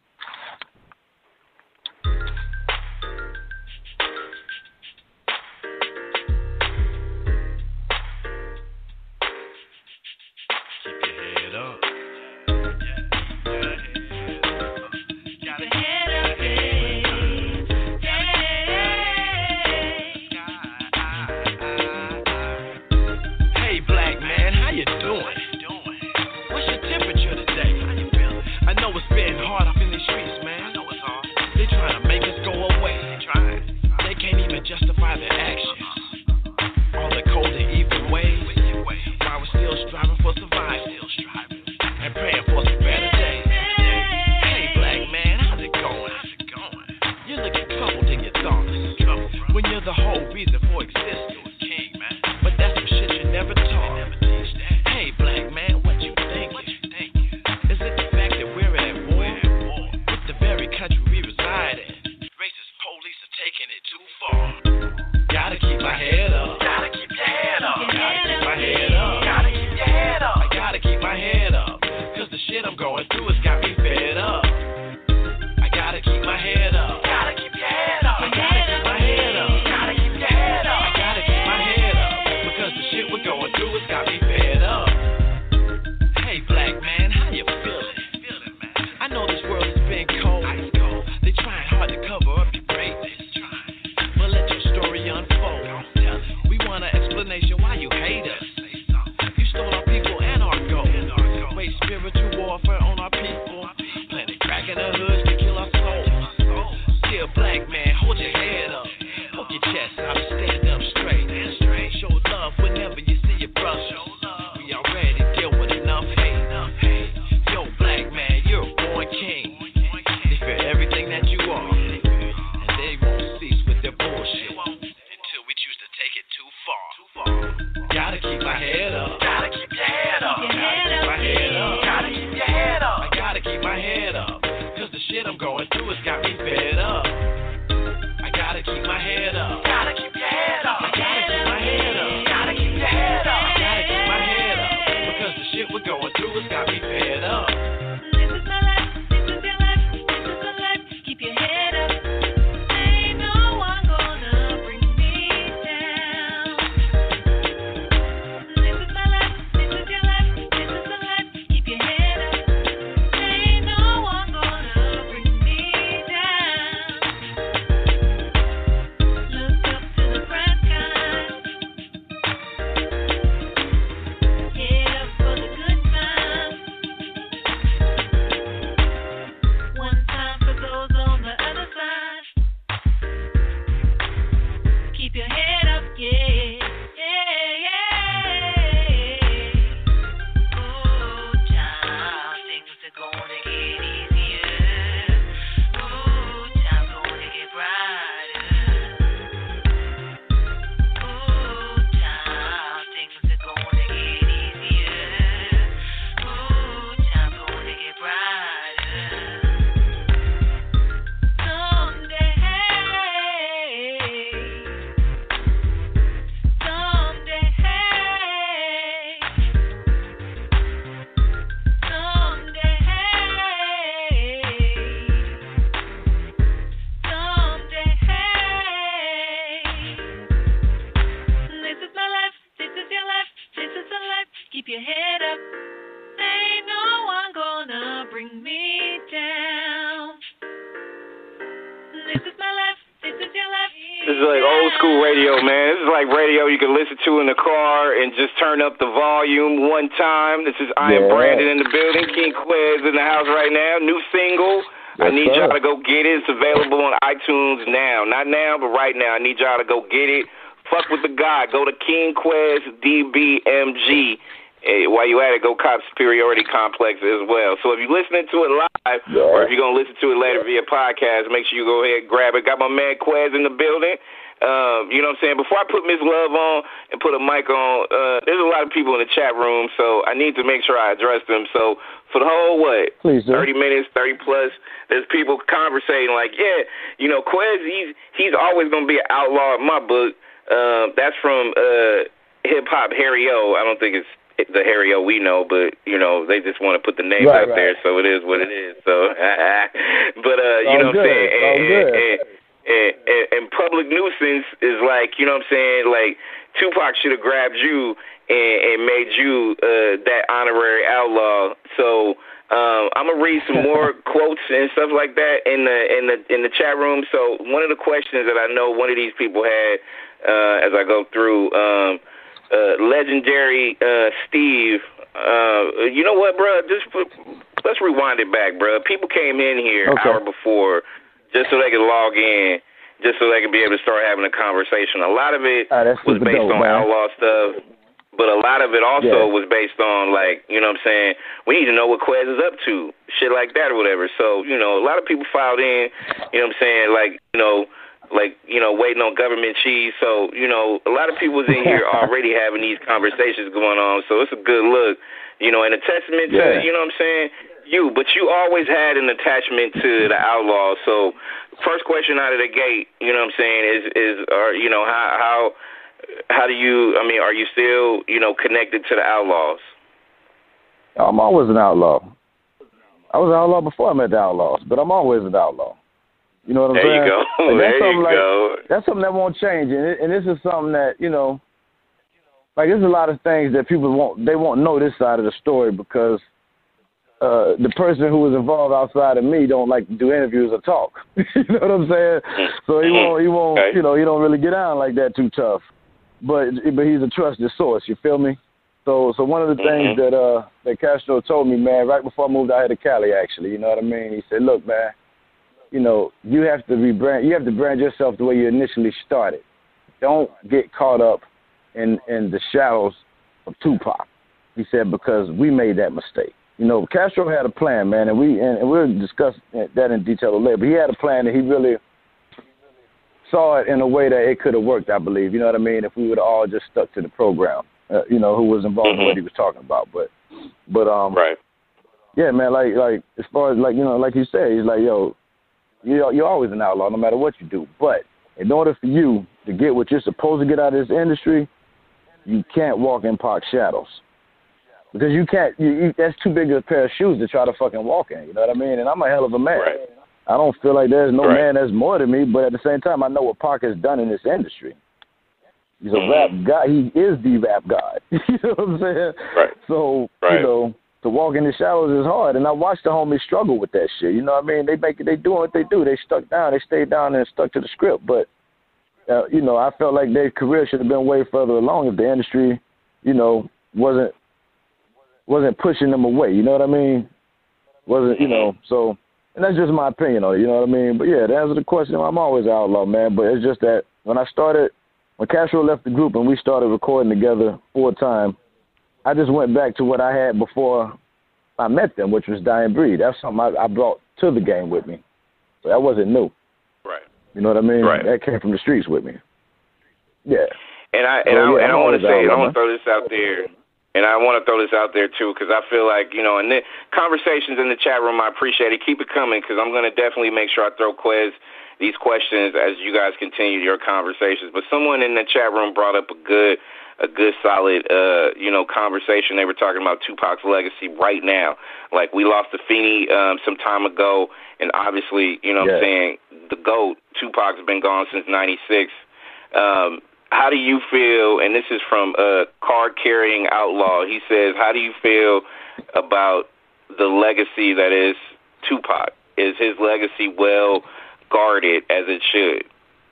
Time. This is I am Branded in the building. King Quez in the house right now. New single. I need sir. y'all to go get it. It's available on iTunes now. Not now, but right now. I need y'all to go get it. Fuck with the guy. Go to King Quez DBMG. Hey, while you at it, go cop Superiority Complex as well. So if you're listening to it live, Yeah. or if you're gonna listen to it later via podcast, make sure you go ahead and grab it. Got my man Quez in the building. Um, you know what I'm saying? Before I put Miss Love on and put a mic on, uh, there's a lot of people in the chat room, so I need to make sure I address them. So for the whole what? Please do. 30 minutes, 30 plus. There's people conversating like, yeah, you know, Quez, he's he's always gonna be an outlaw in my book. Um, that's from uh, Hip Hop Harry O. I don't think it's the Harry O we know, but you know they just want to put the names Right, out right. there, so it is what it is. So, but uh, you know what I'm saying? And- good. and- and, and, and public nuisance is like, you know what I'm saying? Like Tupac should have grabbed you and, and made you uh, that honorary outlaw. So um, I'm gonna read some more quotes and stuff like that in the in the in the chat room. So one of the questions that I know one of these people had uh, as I go through, um, uh, legendary uh, Steve. Uh, you know what, bro? Just put, let's rewind it back, bro. People came in here Okay. hour before just so they could log in, just so they could be able to start having a conversation. A lot of it Ah, was based dope, on man. outlaw stuff, but a lot of it also Yeah. was based on like, you know what I'm saying? We need to know what Quez is up to, shit like that or whatever. So, you know, a lot of people filed in, you know what I'm saying, like, you know, like, you know, waiting on government cheese. So, you know, a lot of people was in here already having these conversations going on. So it's a good look, you know, and a testament to, you know what I'm saying, you, but you always had an attachment to the outlaw. So first question out of the gate, you know what I'm saying, is is are you know, how how how do you I mean, are you still, you know, connected to the outlaws? I'm always an outlaw. I was an outlaw before I met the outlaws, but I'm always an outlaw. You know what I'm saying? There saying? you go. That's There something you like, go. That's something that won't change, and, it, and this is something that you know, like there's a lot of things that people won't they won't know this side of the story because uh the person who was involved outside of me don't like to do interviews or talk. you know what I'm saying? So he won't he won't Okay. you know he don't really get down like that too tough. But but he's a trusted source. You feel me? So so one of the things Mhm. that uh that Castro told me, man, right before I moved out here to Cali, actually, you know what I mean? He said, look, man, you know, you have to rebrand. You have to brand yourself the way you initially started. Don't get caught up in in the shadows of Tupac. He said because we made that mistake. You know, Castro had a plan, man, and we and, we'll discuss that in detail later. But he had a plan that he really saw it in a way that it could have worked. I believe. You know what I mean? If we would have all just stuck to the program, uh, you know, who was involved in Mhm. what he was talking about. But but um, Right. yeah, man. Like like as far as like you know, like you said, he's like, yo, you you're always an outlaw no matter what you do. But in order for you to get what you're supposed to get out of this industry, you can't walk in Pac shadows because you can't. You, you, that's too big a pair of shoes to try to fucking walk in. You know what I mean? And I'm a hell of a man. Right. I don't feel like there's no Right. man that's more than me, but at the same time, I know what Pac has done in this industry. He's a Mhm. rap guy. He is the rap god. you know what I'm saying? Right. So Right. you know, to walk in the shadows is hard, and I watched the homies struggle with that shit. You know what I mean? They make. They doing what they do. They stuck down. They stayed down and stuck to the script. But uh, you know, I felt like their career should have been way further along if the industry, you know, wasn't wasn't pushing them away. You know what I mean? Wasn't you know? Mm-hmm. So, and that's just my opinion on it. You know what I mean? But yeah, to answer the question, I'm always an outlaw, man. But it's just that when I started, when Castro left the group and we started recording together full time, I just went back to what I had before I met them, which was Dying Breed. That's something I, I brought to the game with me. So that wasn't new. Right. You know what I mean? Right. That came from the streets with me. Yeah. And I and I yeah, and I I'm want to say I want to throw this out there, and I want to throw this out there too because I feel like you know, and the conversations in the chat room, I appreciate it. Keep it coming because I'm going to definitely make sure I throw Quez these questions as you guys continue your conversations. But someone in the chat room brought up a good a good solid uh you know conversation they were talking about Tupac's legacy right now like we lost to Afeni um some time ago and obviously you know what I'm saying the goat Tupac's been gone since 96 um how do you feel? And this is from a card carrying outlaw. He says, "How do you feel about the legacy that is Tupac? Is his legacy well guarded as it should?"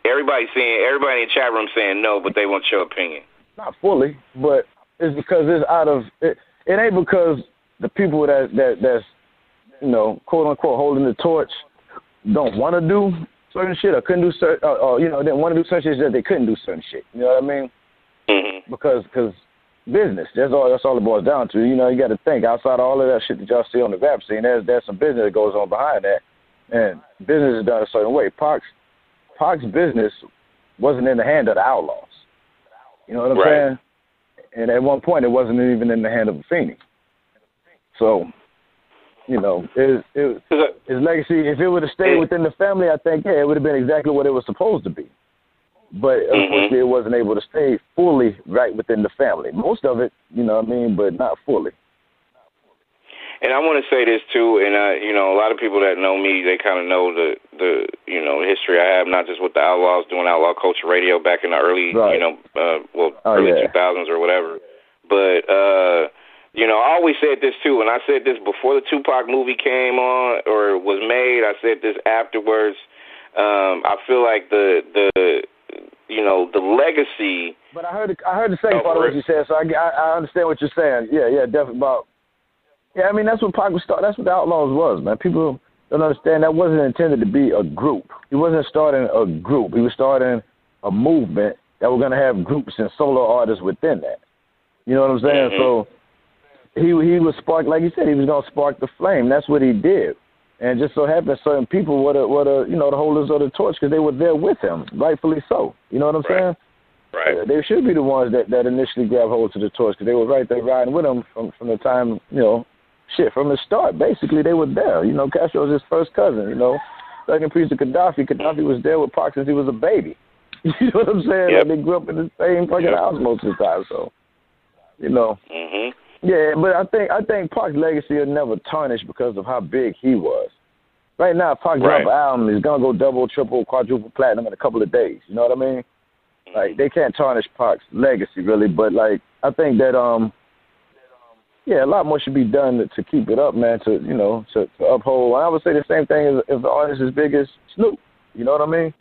Everybody's saying, everybody in the chat room saying no, but they want your opinion. Not fully, but it's because it's out of it. It ain't because the people that that that's you know quote unquote holding the torch don't want to do certain shit or couldn't do certain, or, or you know, didn't want to do certain shit that they couldn't do certain shit. You know what I mean? Mm-hmm. Because cause business. That's all. That's all it boils down to. You know, you got to think outside of all of that shit that y'all see on the rap scene. There's there's some business that goes on behind that, and business is done a certain way. Pac's Pac's business wasn't in the hand of the outlaws. You know what I'm right. saying? And at one point, it wasn't even in the hand of Afeni. So you know, his, his, his legacy, if it would have stayed within the family, I think, yeah, it would have been exactly what it was supposed to be. But mm-hmm. unfortunately, it wasn't able to stay fully right within the family. Most of it, you know what I mean, but not fully. And I want to say this too, and uh, you know, a lot of people that know me, they kind of know the the you know history I have, not just with the Outlaws doing Outlaw Culture Radio back in the early, right. you know, uh, well, oh, early yeah. 2000s or whatever. But uh, you know, I always said this too, and I said this before the Tupac movie came on or was made. I said this afterwards. Um, I feel like the the you know the legacy. But I heard I heard the second part of what you said, so I, I I understand what you're saying. Yeah, yeah, definitely about. Yeah, I mean that's what Pac was start. That's what the Outlaws was, man. People don't understand that wasn't intended to be a group. He wasn't starting a group. He was starting a movement that were going to have groups and solo artists within that. You know what I'm saying? Mm-hmm. So he he was spark like you said he was gonna spark the flame. That's what he did, and just so happened certain people were the, were the you know the holders of the torch because they were there with him, rightfully so. You know what I'm right. saying? Right. Uh, they should be the ones that that initially grab hold to the torch because they were right there riding with him from from the time you know shit from the start. Basically, they were there. You know, Castro was his first cousin. You know, second priest of Kadafi. Kadafi was there with Pac since he was a baby. You know what I'm saying? Yep. Like they grew up in the same fucking Yep. house most of the time. So, you know. Mhm. Yeah, but I think I think Pac's legacy will never tarnish because of how big he was. Right now, Pac Right. drop album is gonna go double, triple, quadruple platinum in a couple of days. You know what I mean? Like they can't tarnish Pac's legacy really, but like I think that um yeah, a lot more should be done to, to keep it up, man. To you know, to, to uphold. And I would say the same thing as if the artist is big as Snoop. You know what I mean?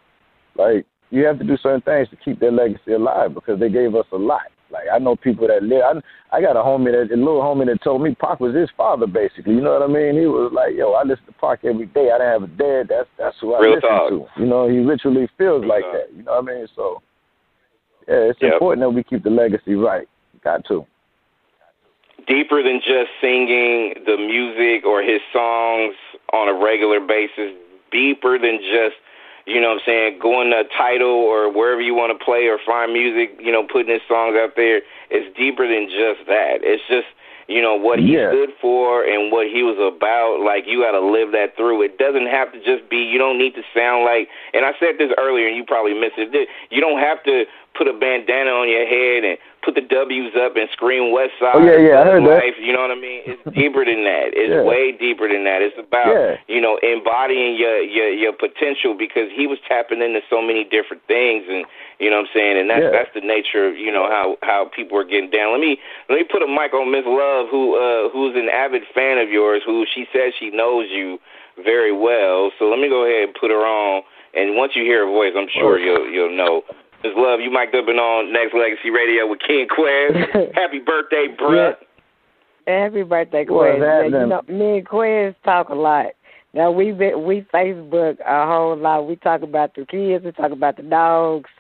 Like you have to do certain things to keep their legacy alive because they gave us a lot. Like I know people that live. I, I got a homie that a little homie that told me Pac was his father, basically. You know what I mean? He was like, "Yo, I listen to Pac every day. I didn't have a dad. That's that's who I Real listen talk. to. You know, he literally feels Real like talk. that. You know what I mean? So, yeah, it's Yep. important that we keep the legacy right. Got to. deeper than just singing the music or his songs on a regular basis, deeper than just, you know what I'm saying, going to Tidal or wherever you want to play or find music, you know, putting his songs out there. It's deeper than just that. It's just, you know, what he Yeah. stood for and what he was about. Like, you got to live that through. It doesn't have to just be, you don't need to sound like, and I said this earlier and you probably missed it. You don't have to put a bandana on your head and put the W's up and scream West Side. Oh, yeah, yeah, I heard that. Life, You know what I mean? It's deeper than that. It's Yeah. way deeper than that. It's about Yeah. you know embodying your your your potential because he was tapping into so many different things and you know what I'm saying and that's Yeah. that's the nature of you know how how people are getting down. Let me let me put a mic on Miss Love who uh who's an avid fan of yours who she says she knows you very well. So let me go ahead and put her on and once you hear her voice I'm sure you'll you'll know. Miss Love, you mic'd up and on Nexx Legacy Radio with King Quez. Happy birthday, bruh. Happy birthday, What's Quez. Yeah, you know, me and Quez talk a lot. Now we been, we Facebook a whole lot. We talk about the kids. We talk about the dogs.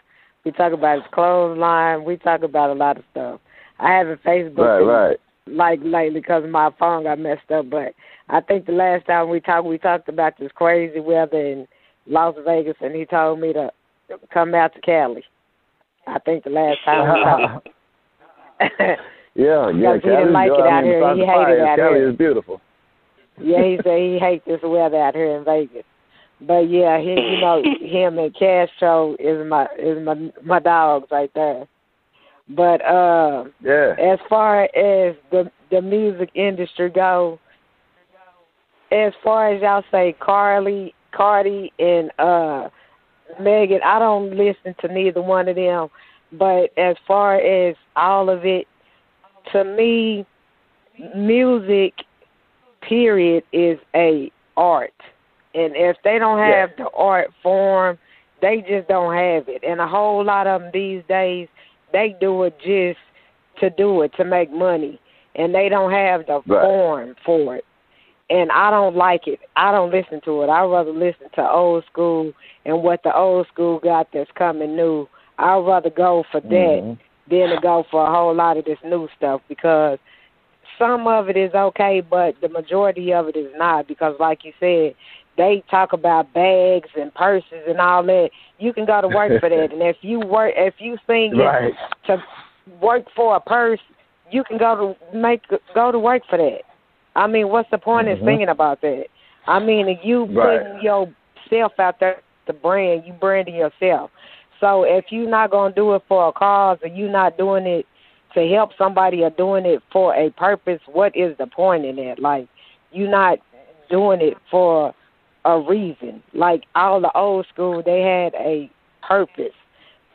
We talk about his clothesline. We talk about a lot of stuff. I haven't Facebook Right, right. like lately because my phone got messed up. But I think the last time we talked, we talked about this crazy weather in Las Vegas, and he told me to come out to Cali. I think the last time we talked. yeah, yeah. He didn't like it out here. He hated fires, it out Cali here. is beautiful. yeah, he said he hates this weather out here in Vegas. But yeah, he you know him and Castro is my is my my dogs right there. But uh Yeah. as far as the the music industry go, as far as y'all say Carly, Cardi and uh Megan, I don't listen to neither one of them. But as far as all of it, to me, music, period, is a art. And if they don't have Yeah. the art form, they just don't have it. And a whole lot of them these days, they do it just to do it to make money, and they don't have the Right. form for it. And I don't like it. I don't listen to it. I rather listen to old school and what the old school got that's coming new. I'd rather go for that Mhm. than to go for a whole lot of this new stuff because some of it is okay, but the majority of it is not because, like you said, they talk about bags and purses and all that. You can go to work for that, and if you work, if you sing Right. to work for a purse, you can go to make go to work for that. I mean, what's the point in Mhm. singing about that? I mean, if you Right. putting yourself out there, the brand, you branding yourself. So if you're not gonna do it for a cause, or you're not doing it to help somebody, or doing it for a purpose, what is the point in that? Like, you're not doing it for a reason. Like all the old school, they had a purpose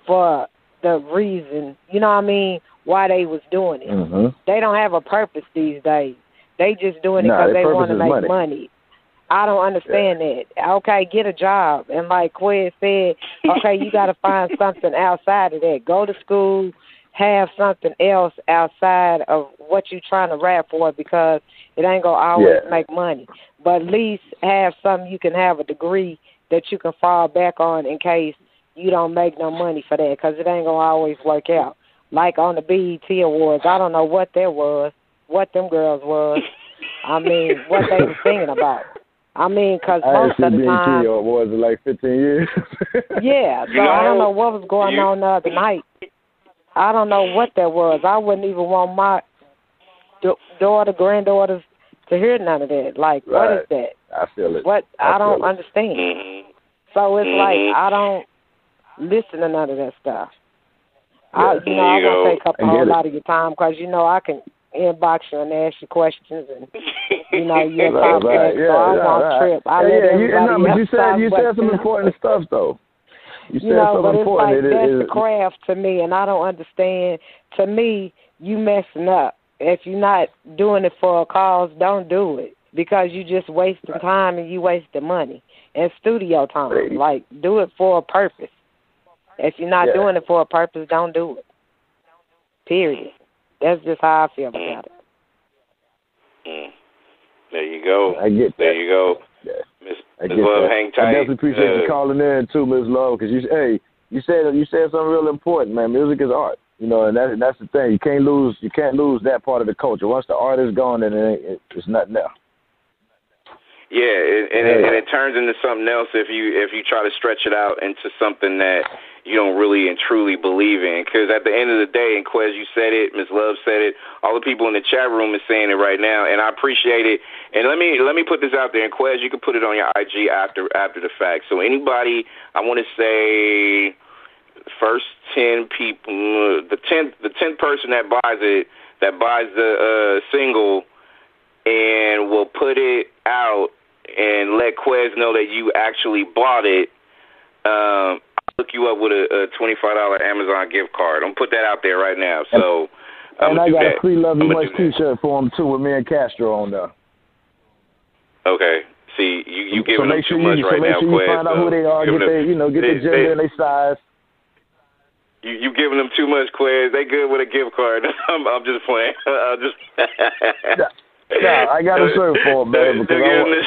for the reason. You know what I mean? Why they was doing it. Mhm. They don't have a purpose these days. They just doing it because their they want to make money. money. I don't understand that. Okay, get a job, and like Quez said, okay, you got to find something outside of that. Go to school, have something else outside of what you're trying to rap for because it ain't gonna always Yeah. make money. But at least have something you can have a degree that you can fall back on in case you don't make no money for that because it ain't gonna always work out. Like on the BET Awards, I don't know what that was, what them girls was. I mean, what they were singing about. I mean, because I most of the time, awards in like 15 years. yeah. So You I don't know, know what was going you- on the other night. I don't know what that was. I wouldn't even want my da- daughter, granddaughters to hear none of that. Like, what is that? I feel it. What I I don't it. understand. Mhm. So it's like I don't listen to none of that stuff. I, you know, I you won't take up a whole it. lot of your time because you know I can inbox you and ask you questions and you know you're Right, right. so Yeah, I yeah, won't right. trip. I Yeah, let yeah, you, no, but you said you said some important stuff though. You said you know, but it's like. It that's is- the craft to me, and I don't understand. To me, you messing up. If you're not doing it for a cause, don't do it because you just wasting time and you wasting money and studio time. Like, do it for a purpose. If you're not Yeah. doing it for a purpose, don't do it. Period. That's just how I feel about it. Mm. There you go. I get that. There you go. Yeah. Miss, I Miss get Love, that. hang tight. I definitely appreciate Uh, you calling in too, Miss Love, because you hey, you said you said something real important, man. Music is art, you know, and that, that's the thing. You can't lose you can't lose that part of the culture. Once the art is gone, then it, ain't- it's nothing there. Yeah, it, and, it, Yeah. and it turns into something else if you if you try to stretch it out into something that you don't really and truly believe in. Because at the end of the day, and Quez, you said it, Miss Love said it, all the people in the chat room is saying it right now, and I appreciate it. And let me let me put this out there, and Quez, you can put it on your IG after after the fact. So anybody, I want to say, first ten people, the tenth the tenth person that buys it, that buys the uh, single, and will put it out and let Quez know that you actually bought it, um, Look you up with a, a twenty-five dollar Amazon gift card. I'm gonna put that out there right now. So, I'm and I got that. a free Love You Much. T-shirt for him too, with me and Castro on there. Okay. See, you you so giving them make sure too you much so make now, sure you Quez. find out uh, who they are, get their you know get their gender and their size. You you giving them too much, Quez. They good with a gift card. I'm I'm just playing. I'm just. Nah, I got a shirt for 'em, man, because I giving want-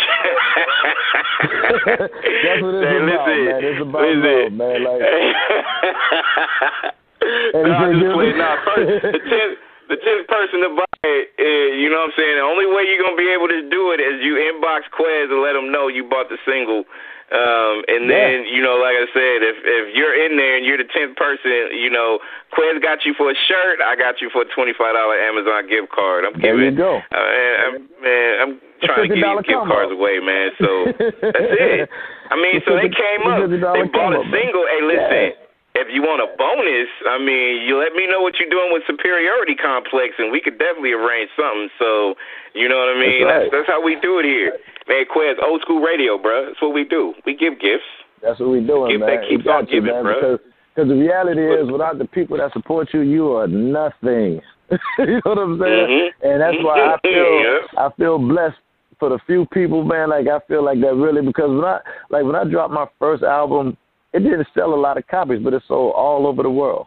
That's what it's Hey, about, listen, man. It's about listen. love, man. Like, no, I'm said just give playing. Nah, first, the tenth, the tenth person to buy it, uh, you know what I'm saying. The only way you're gonna be able to do it is you inbox Quez and let them know you bought the single. Um, and then, you know, like I said, if if you're in there and you're the tenth person, you know, Quez got you for a shirt, I got you for a twenty five dollar Amazon gift card. I'm giving. There you go. uh, man, I'm, man, I'm trying to give you gift combo. cards away, man. So that's it. I mean, so they came up. They bought a single. Hey, listen. If you want a bonus, I mean, you let me know what you're doing with superiority complex, and we could definitely arrange something. So, you know what I mean? That's right. that's, that's how we do it here, man. Quez, old school radio, bro. That's what we do. We give gifts. That's what we doing, Give man. that keeps on giving, man, bro. because Because the reality is, without the people that support you, you are nothing. you know what I'm saying? Mm-hmm. And that's why I feel yeah. I feel blessed for the few people, man. Like I feel like that really because when I like when I dropped my first album, it didn't sell a lot of copies, but it sold all over the world.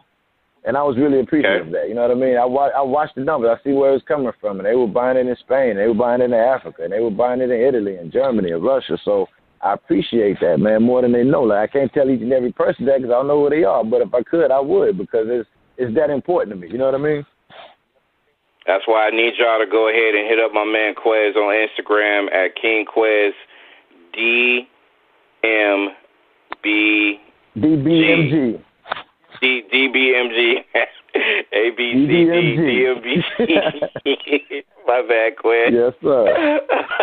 And I was really appreciative Okay. of that. You know what I mean? I wa- I watched the numbers. I see where it was coming from, and they were buying it in Spain, they were buying it in Africa, and they were buying it in Italy and Germany and Russia. So I appreciate that, man, more than they know. Like I can't tell each and every person that because I don't know who they are, but if I could, I would because it's it's that important to me. You know what I mean? That's why I need y'all to go ahead and hit up my man Quez on Instagram at King Quez D M B. D B M G A B C D D M B C. My bad, Quez. Yes, sir.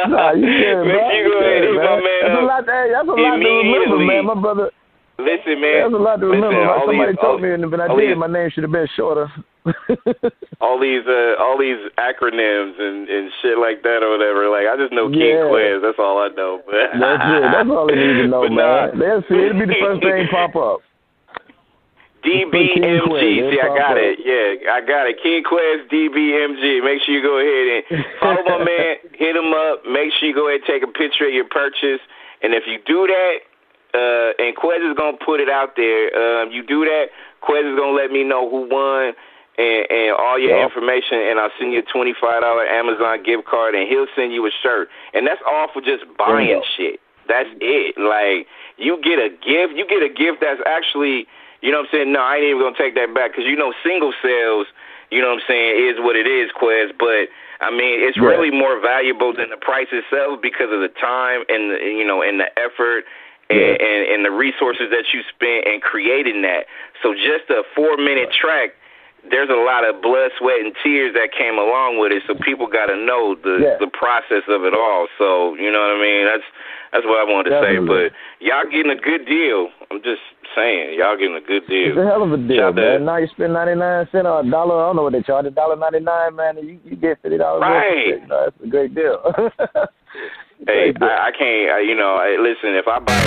Nah, you good, bro. you go ahead my man. man That's a lot. Hey, that's a lot to remember, man. My brother. Listen, man. That's a lot to remember. Listen, Like, somebody these, told me, and when I did, these- my name should have been shorter. all these uh all these acronyms and and shit like that or whatever. Like I just know King Yeah. Quez. That's all I know. But That's it. That's all they need to know, But man. They'll see. It'll be the first thing pop up. DBMG. See, I got it. Yeah, I got it. King Quez DBMG. Make sure you go ahead and follow my man. Hit him up. Make sure you go ahead and take a picture of your purchase. And if you do that, uh, and Quez is gonna put it out there. Um, you do that, Quez is gonna let me know who won. And, and all your Yep. information, and I'll send you a twenty five dollar Amazon gift card, and he'll send you a shirt, and that's all for just buying shit. That's it. Like you get a gift, you get a gift that's actually, you know what I'm saying? No, I ain't even gonna take that back because you know single sales, you know what I'm saying, is what it is, Quez. But I mean, it's Yeah. really more valuable than the price itself because of the time and the, you know and the effort. And, Yeah. and and the resources that you spent in creating that. So just a four minute track, there's a lot of blood, sweat, and tears that came along with it. So people got to know the Yeah. the process of it all. So you know what I mean? That's that's what I wanted to Definitely. say. But y'all getting a good deal. I'm just saying, y'all getting a good deal. It's a hell of a deal, Shout man. Now you spend ninety nine cent or a dollar. I don't know what they charge. A dollar ninety nine, man. And you, you get fifty dollars. Right. You know, that's a great deal. Hey, Great deal. I, I can't. I, you know, I, listen. If I buy